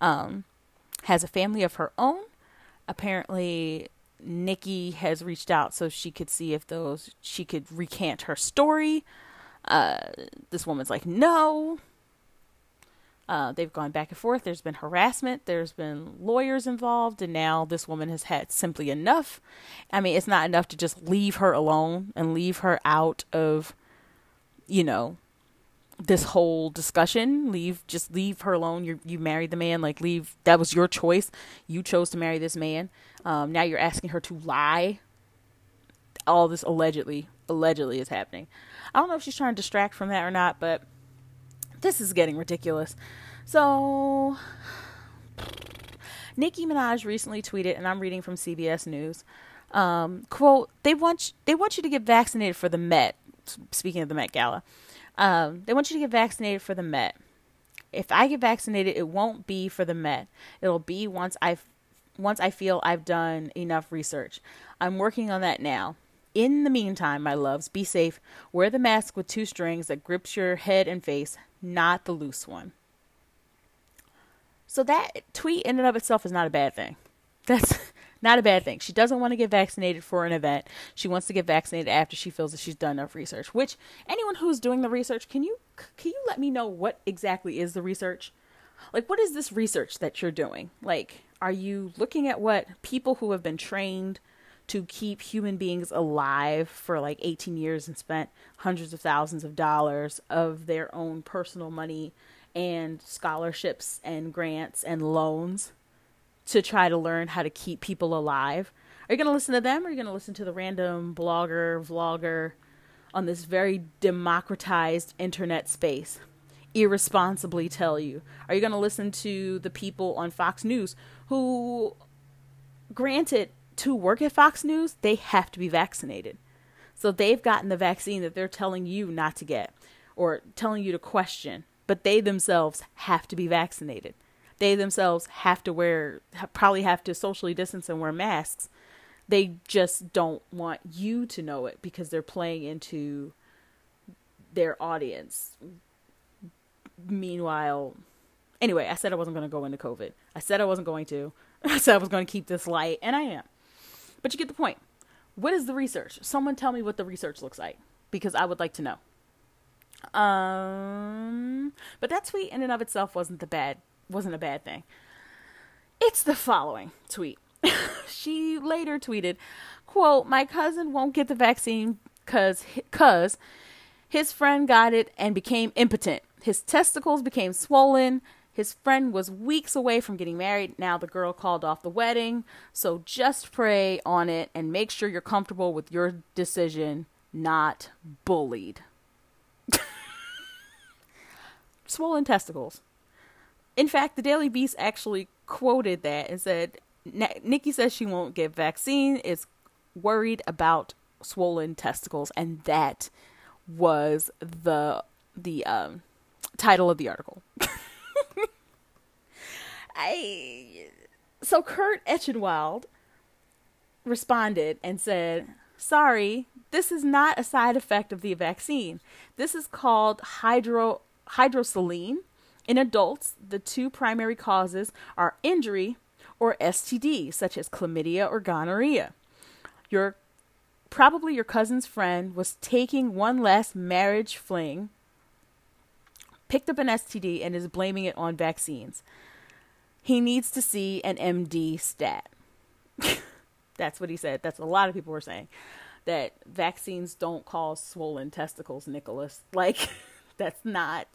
um, has a family of her own. Apparently, Nicki has reached out so she could see if those she could recant her story. Uh, this woman's like, no, uh, they've gone back and forth. There's been harassment. There's been lawyers involved, and now this woman has had simply enough. I mean, it's not enough to just leave her alone and leave her out of, you know, this whole discussion. Leave, just leave her alone. You you married the man. Like leave. That was your choice. You chose to marry this man. Um, now you're asking her to lie. All this allegedly, allegedly is happening. I don't know if she's trying to distract from that or not, but this is getting ridiculous. So, Nicki Minaj recently tweeted, and I'm reading from CBS News. Um, quote: They want they want you to get vaccinated for the Met. Speaking of the Met Gala, um, they want you to get vaccinated for the Met. If I get vaccinated, it won't be for the Met. It'll be once I once I feel I've done enough research. I'm working on that now. In the meantime, my loves, be safe. Wear the mask with two strings that grips your head and face, not the loose one. So that tweet in and of itself is not a bad thing. That's not a bad thing. She doesn't want to get vaccinated for an event. She wants to get vaccinated after she feels that she's done enough research. Which anyone who's doing the research, can you can you let me know what exactly is the research? Like what is this research that you're doing? Like are you looking at what people who have been trained to keep human beings alive for like 18 years and spent hundreds of thousands of dollars of their own personal money and scholarships and grants and loans to try to learn how to keep people alive. Are you going to listen to them or are you going to listen to the random blogger, vlogger on this very democratized internet space irresponsibly tell you? Are you going to listen to the people on Fox News who, granted, to work at Fox News, they have to be vaccinated. So they've gotten the vaccine that they're telling you not to get or telling you to question, but they themselves have to be vaccinated. They themselves have to wear probably have to socially distance and wear masks. They just don't want you to know it because they're playing into their audience. Meanwhile anyway i said i wasn't going to go into covid. I said i wasn't going to. I said i was going to keep this light and i am but you get the point what is the research someone tell me what the research looks like because i would like to know um but that tweet in and of itself wasn't the bad wasn't a bad thing. It's the following tweet. she later tweeted, quote, My cousin won't get the vaccine cause, cause his friend got it and became impotent. His testicles became swollen. His friend was weeks away from getting married. Now the girl called off the wedding. So just pray on it and make sure you're comfortable with your decision, not bullied. swollen testicles. In fact, the Daily Beast actually quoted that and said, Nicki says she won't get vaccine, is worried about swollen testicles, and that was the the um, title of the article. I so Kurt Eichenwald responded and said, "Sorry, this is not a side effect of the vaccine. This is called hydro hydrosaline, in adults, the two primary causes are injury or STD, such as chlamydia or gonorrhea. Your probably your cousin's friend was taking one last marriage fling, picked up an STD, and is blaming it on vaccines. He needs to see an MD stat. That's what he said. That's what a lot of people were saying. That vaccines don't cause swollen testicles, Nicholas. Like, that's not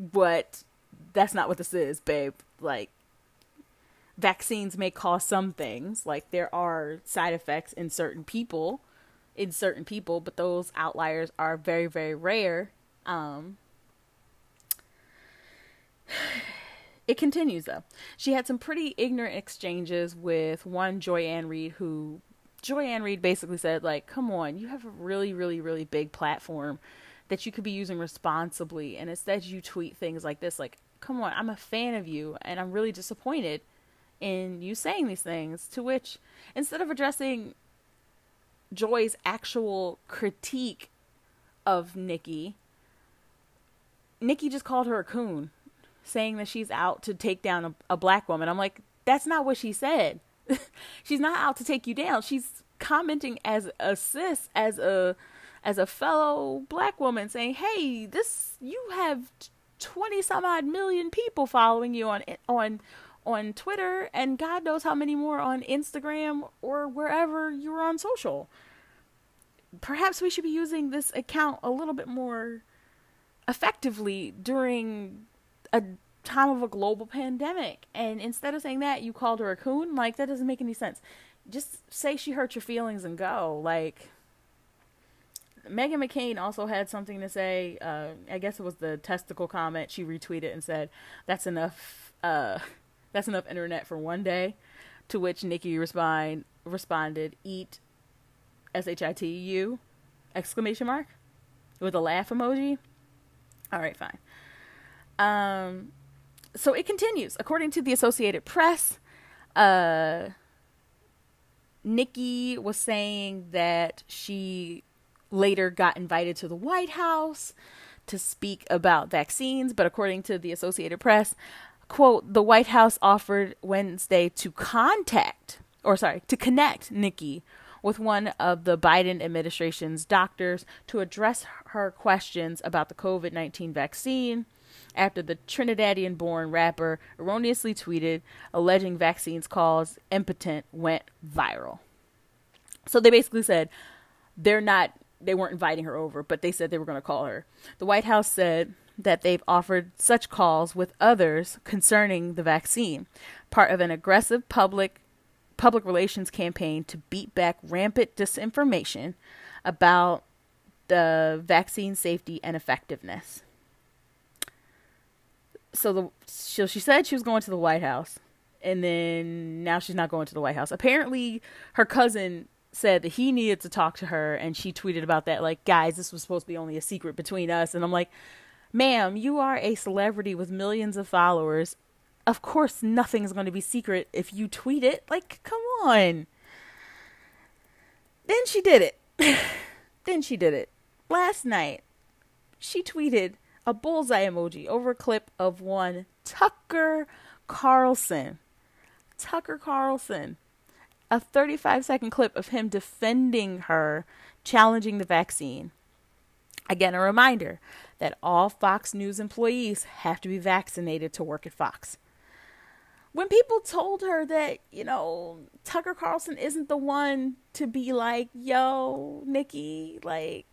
but that's not what this is, babe. Like vaccines may cause some things, like there are side effects in certain people, in certain people, but those outliers are very very rare. Um It continues though. She had some pretty ignorant exchanges with one Joy-Ann Reid who Joy-Ann Reid basically said like, "Come on, you have a really really really big platform that you could be using responsibly. And instead, you tweet things like this like, come on, I'm a fan of you, and I'm really disappointed in you saying these things. To which, instead of addressing Joy's actual critique of Nicki, Nicki just called her a coon, saying that she's out to take down a, a black woman. I'm like, that's not what she said. she's not out to take you down. She's commenting as a sis, as a as a fellow black woman saying, "Hey, this you have 20 some odd million people following you on on on Twitter and God knows how many more on Instagram or wherever you're on social. Perhaps we should be using this account a little bit more effectively during a time of a global pandemic. And instead of saying that, you called her a coon. Like that doesn't make any sense. Just say she hurt your feelings and go. Like Meghan McCain also had something to say. Uh, I guess it was the testicle comment. She retweeted and said, "That's enough. Uh, that's enough internet for one day." To which Nicki respond responded, "Eat S H I T U exclamation mark with a laugh emoji." All right, fine. Um, so it continues. According to the Associated Press, uh, Nicki was saying that she later got invited to the White House to speak about vaccines, but according to the Associated Press, quote, the White House offered Wednesday to contact, or sorry, to connect Nicki with one of the Biden administration's doctors to address her questions about the COVID 19 vaccine after the Trinidadian born rapper erroneously tweeted alleging vaccines cause impotent went viral. So they basically said they're not they weren't inviting her over, but they said they were going to call her. The White House said that they've offered such calls with others concerning the vaccine, part of an aggressive public public relations campaign to beat back rampant disinformation about the vaccine safety and effectiveness. So the so she said she was going to the White House and then now she's not going to the White House. Apparently her cousin said that he needed to talk to her and she tweeted about that like guys this was supposed to be only a secret between us. And I'm like ma'am you are a celebrity with millions of followers. Of course nothing's going to be secret if you tweet it. Like come on. Then she did it. Then she did it. Last night she tweeted a bullseye emoji over a clip of one Tucker Carlson Tucker Carlson a 35 second clip of him defending her, challenging the vaccine. Again, a reminder that all Fox News employees have to be vaccinated to work at Fox. When people told her that, you know, Tucker Carlson isn't the one to be like, yo, Nicki, like,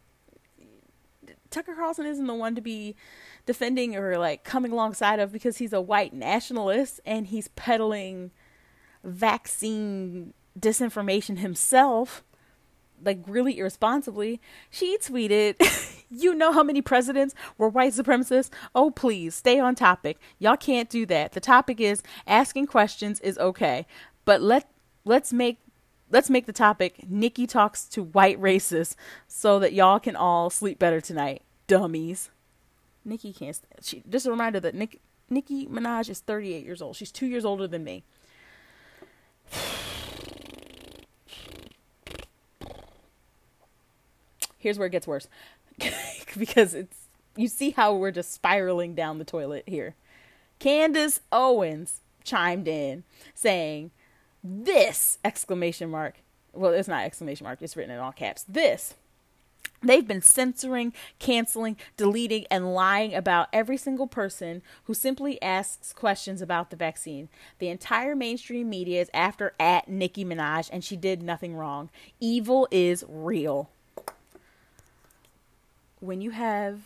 Tucker Carlson isn't the one to be defending or like coming alongside of because he's a white nationalist and he's peddling vaccine disinformation himself, like really irresponsibly, she tweeted, You know how many presidents were white supremacists? Oh, please stay on topic. Y'all can't do that. The topic is asking questions is okay, but let let's make let's make the topic Nicki talks to white racists so that y'all can all sleep better tonight, dummies. Nicki can't. She just a reminder that Nick, Nicki Minaj is 38 years old. She's two years older than me. here's where it gets worse because it's you see how we're just spiraling down the toilet here. Candace Owens chimed in saying, "This exclamation mark. Well, it's not exclamation mark. It's written in all caps. This." They've been censoring, canceling, deleting, and lying about every single person who simply asks questions about the vaccine. The entire mainstream media is after at Nicki Minaj, and she did nothing wrong. Evil is real when you have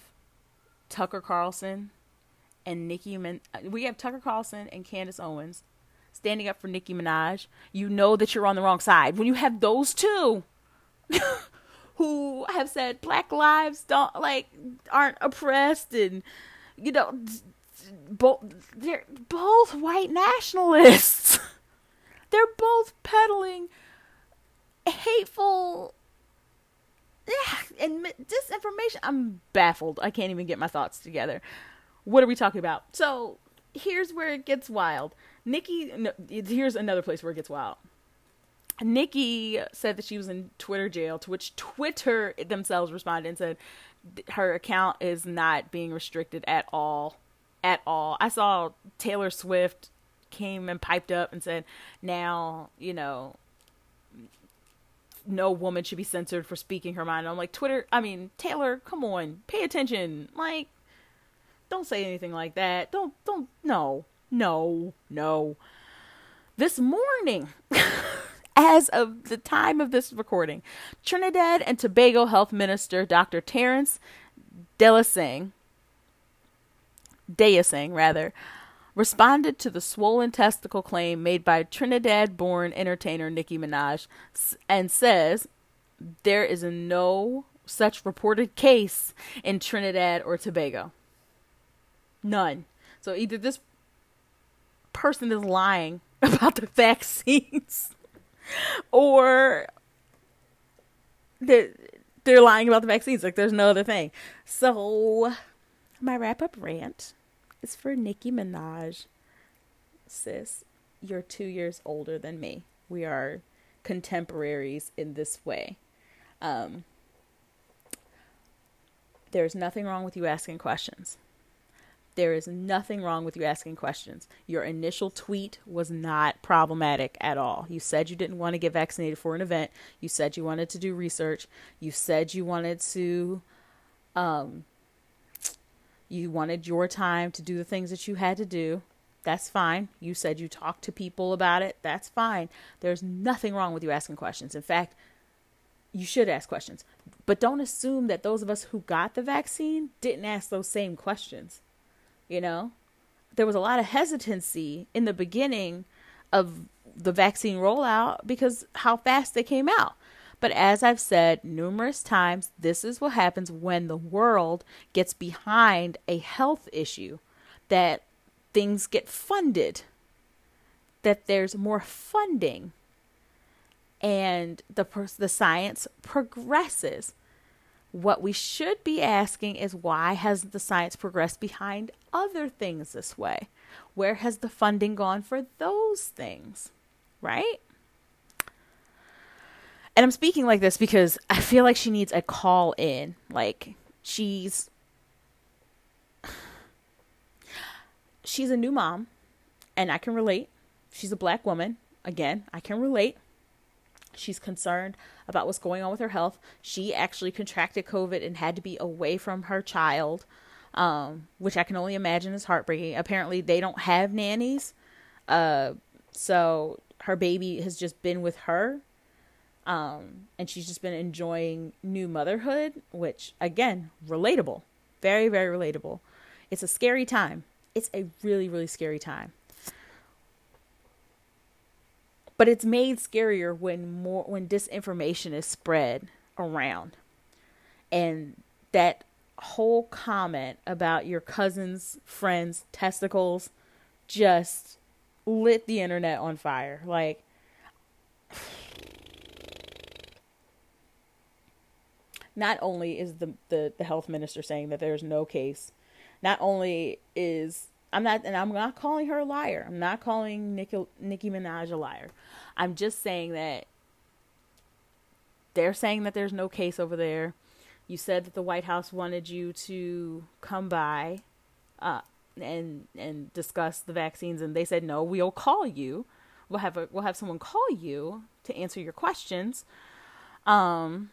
Tucker Carlson and Nicki Min- we have Tucker Carlson and Candace Owens standing up for Nicki Minaj, you know that you're on the wrong side. When you have those two who have said black lives don't like aren't oppressed and you know both they're both white nationalists. they're both peddling hateful yeah, and disinformation. I'm baffled. I can't even get my thoughts together. What are we talking about? So here's where it gets wild. Nicki, no, here's another place where it gets wild. Nicki said that she was in Twitter jail, to which Twitter themselves responded and said her account is not being restricted at all. At all. I saw Taylor Swift came and piped up and said, now, you know, no woman should be censored for speaking her mind. I'm like, Twitter, I mean, Taylor, come on, pay attention. Like, don't say anything like that. Don't, don't, no, no, no. This morning, as of the time of this recording, Trinidad and Tobago Health Minister Dr. Terrence Delasing, Deyalsingh, rather, responded to the swollen testicle claim made by Trinidad born entertainer Nicki Minaj and says there is no such reported case in Trinidad or Tobago. None. So either this person is lying about the vaccines or they're, they're lying about the vaccines. Like there's no other thing. So my wrap up rant is for Nicki Minaj. Sis, you're two years older than me. We are contemporaries in this way. Um, there's nothing wrong with you asking questions. There is nothing wrong with you asking questions. Your initial tweet was not problematic at all. You said you didn't want to get vaccinated for an event. You said you wanted to do research. You said you wanted to um you wanted your time to do the things that you had to do. That's fine. You said you talked to people about it. That's fine. There's nothing wrong with you asking questions. In fact, you should ask questions. But don't assume that those of us who got the vaccine didn't ask those same questions. You know, there was a lot of hesitancy in the beginning of the vaccine rollout because how fast they came out. But as I've said numerous times, this is what happens when the world gets behind a health issue that things get funded, that there's more funding, and the the science progresses. What we should be asking is why has the science progressed behind other things this way? Where has the funding gone for those things? Right? And I'm speaking like this because I feel like she needs a call in. Like she's she's a new mom and I can relate. She's a black woman. Again, I can relate. She's concerned about what's going on with her health. She actually contracted COVID and had to be away from her child, um, which I can only imagine is heartbreaking. Apparently, they don't have nannies. Uh, so her baby has just been with her. Um, and she's just been enjoying new motherhood, which, again, relatable. Very, very relatable. It's a scary time. It's a really, really scary time but it's made scarier when more when disinformation is spread around. And that whole comment about your cousin's friend's testicles just lit the internet on fire. Like not only is the, the, the health minister saying that there's no case not only is I'm not, and I'm not calling her a liar. I'm not calling Nicki, Nicki Minaj a liar. I'm just saying that they're saying that there's no case over there. You said that the White House wanted you to come by, uh, and and discuss the vaccines, and they said no. We'll call you. We'll have a we'll have someone call you to answer your questions. Um,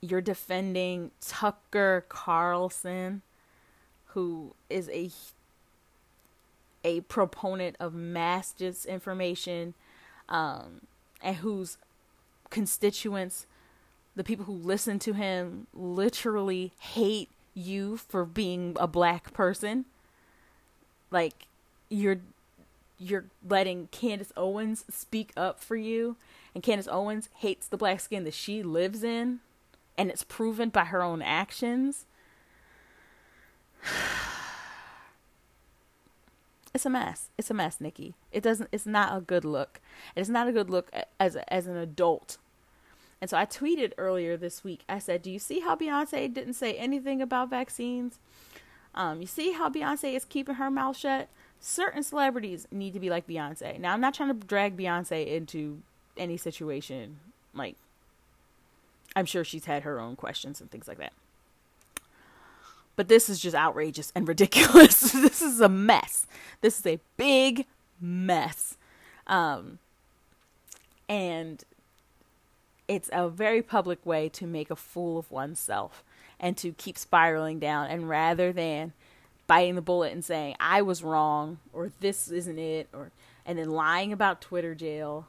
you're defending Tucker Carlson who is a a proponent of mass disinformation, um, and whose constituents, the people who listen to him, literally hate you for being a black person. Like you're you're letting Candace Owens speak up for you, and Candace Owens hates the black skin that she lives in, and it's proven by her own actions. it's a mess. It's a mess, Nicki. It doesn't. It's not a good look. It's not a good look as as an adult. And so I tweeted earlier this week. I said, "Do you see how Beyonce didn't say anything about vaccines? Um, you see how Beyonce is keeping her mouth shut. Certain celebrities need to be like Beyonce. Now, I'm not trying to drag Beyonce into any situation. Like, I'm sure she's had her own questions and things like that." But this is just outrageous and ridiculous. this is a mess. This is a big mess. Um, and it's a very public way to make a fool of oneself and to keep spiraling down. And rather than biting the bullet and saying, I was wrong, or this isn't it, or and then lying about Twitter jail,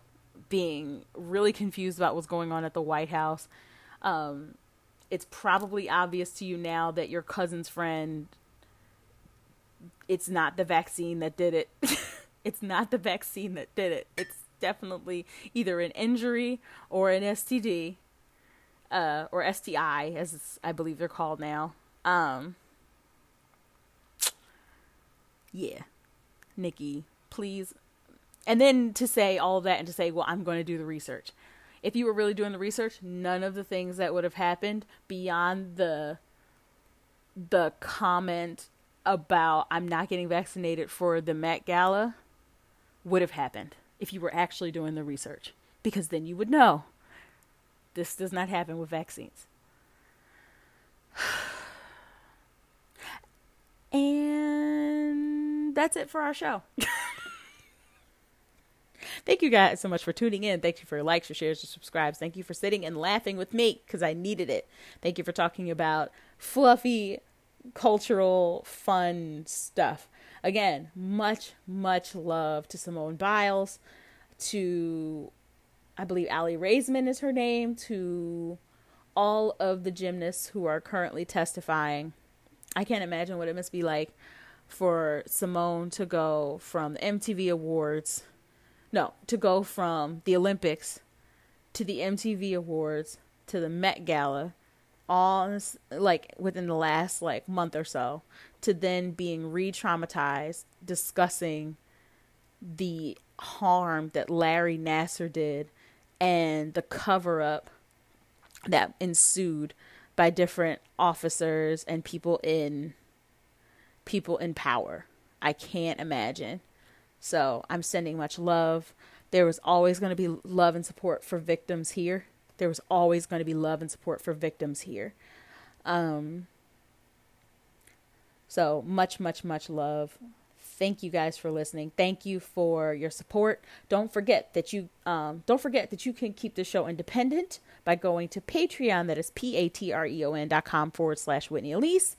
being really confused about what's going on at the White House, um, it's probably obvious to you now that your cousin's friend it's not the vaccine that did it. it's not the vaccine that did it. It's definitely either an injury or an STD uh, or STI as I believe they're called now. Um yeah. Nicki, please and then to say all that and to say, well, I'm going to do the research if you were really doing the research, none of the things that would have happened beyond the the comment about I'm not getting vaccinated for the Met Gala would have happened if you were actually doing the research. because then you would know. This does not happen with vaccines. And that's it for our show. Thank you guys so much for tuning in. Thank you for your likes, your shares, your subscribes. Thank you for sitting and laughing with me because I needed it. Thank you for talking about fluffy, cultural, fun stuff. Again, much, much love to Simone Biles, to, I believe, Aly Raisman is her name, to all of the gymnasts who are currently testifying. I can't imagine what it must be like for Simone to go from MTV Awards, no, to go from the Olympics to the MTV Awards to the Met Gala, all like within the last like month or so, to then being re-traumatized, discussing the harm that Larry Nassar did and the cover up that ensued by different officers and people in people in power. I can't imagine. So I'm sending much love. There was always going to be love and support for victims here. There was always going to be love and support for victims here. Um, so much, much, much love. Thank you guys for listening. Thank you for your support. Don't forget that you um, don't forget that you can keep the show independent by going to Patreon. That is p a t r e o n dot com forward slash Whitney Alese.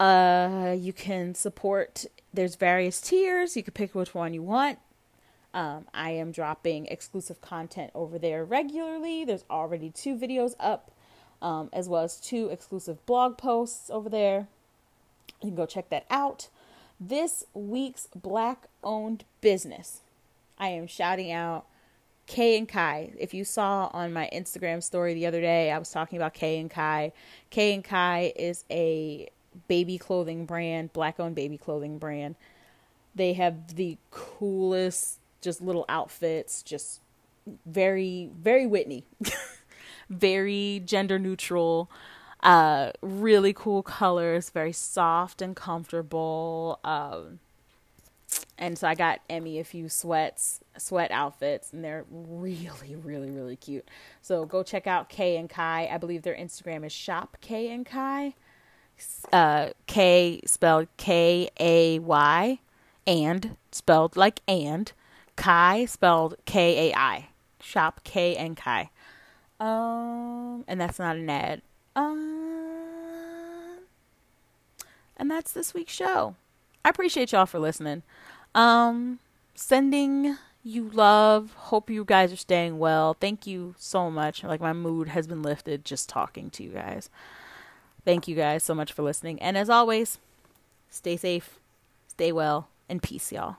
Uh, you can support. There's various tiers. You can pick which one you want. Um, I am dropping exclusive content over there regularly. There's already two videos up, um, as well as two exclusive blog posts over there. You can go check that out. This week's black owned business. I am shouting out Kay and Kai. If you saw on my Instagram story the other day, I was talking about Kay and Kai. Kay and Kai is a baby clothing brand, black owned baby clothing brand. They have the coolest just little outfits, just very very Whitney. very gender neutral. Uh, really cool colors, very soft and comfortable. Um, and so I got Emmy a few sweats, sweat outfits, and they're really, really, really cute. So go check out Kay and Kai. I believe their Instagram is shop Kay and Kai. Uh, Kay spelled K A Y, and spelled like and. Kai spelled K A I. Shop Kay and Kai. Um, and that's not an ad. Um, and that's this week's show. I appreciate y'all for listening. Um, sending you love. Hope you guys are staying well. Thank you so much. Like my mood has been lifted just talking to you guys. Thank you guys so much for listening. And as always, stay safe, stay well, and peace, y'all.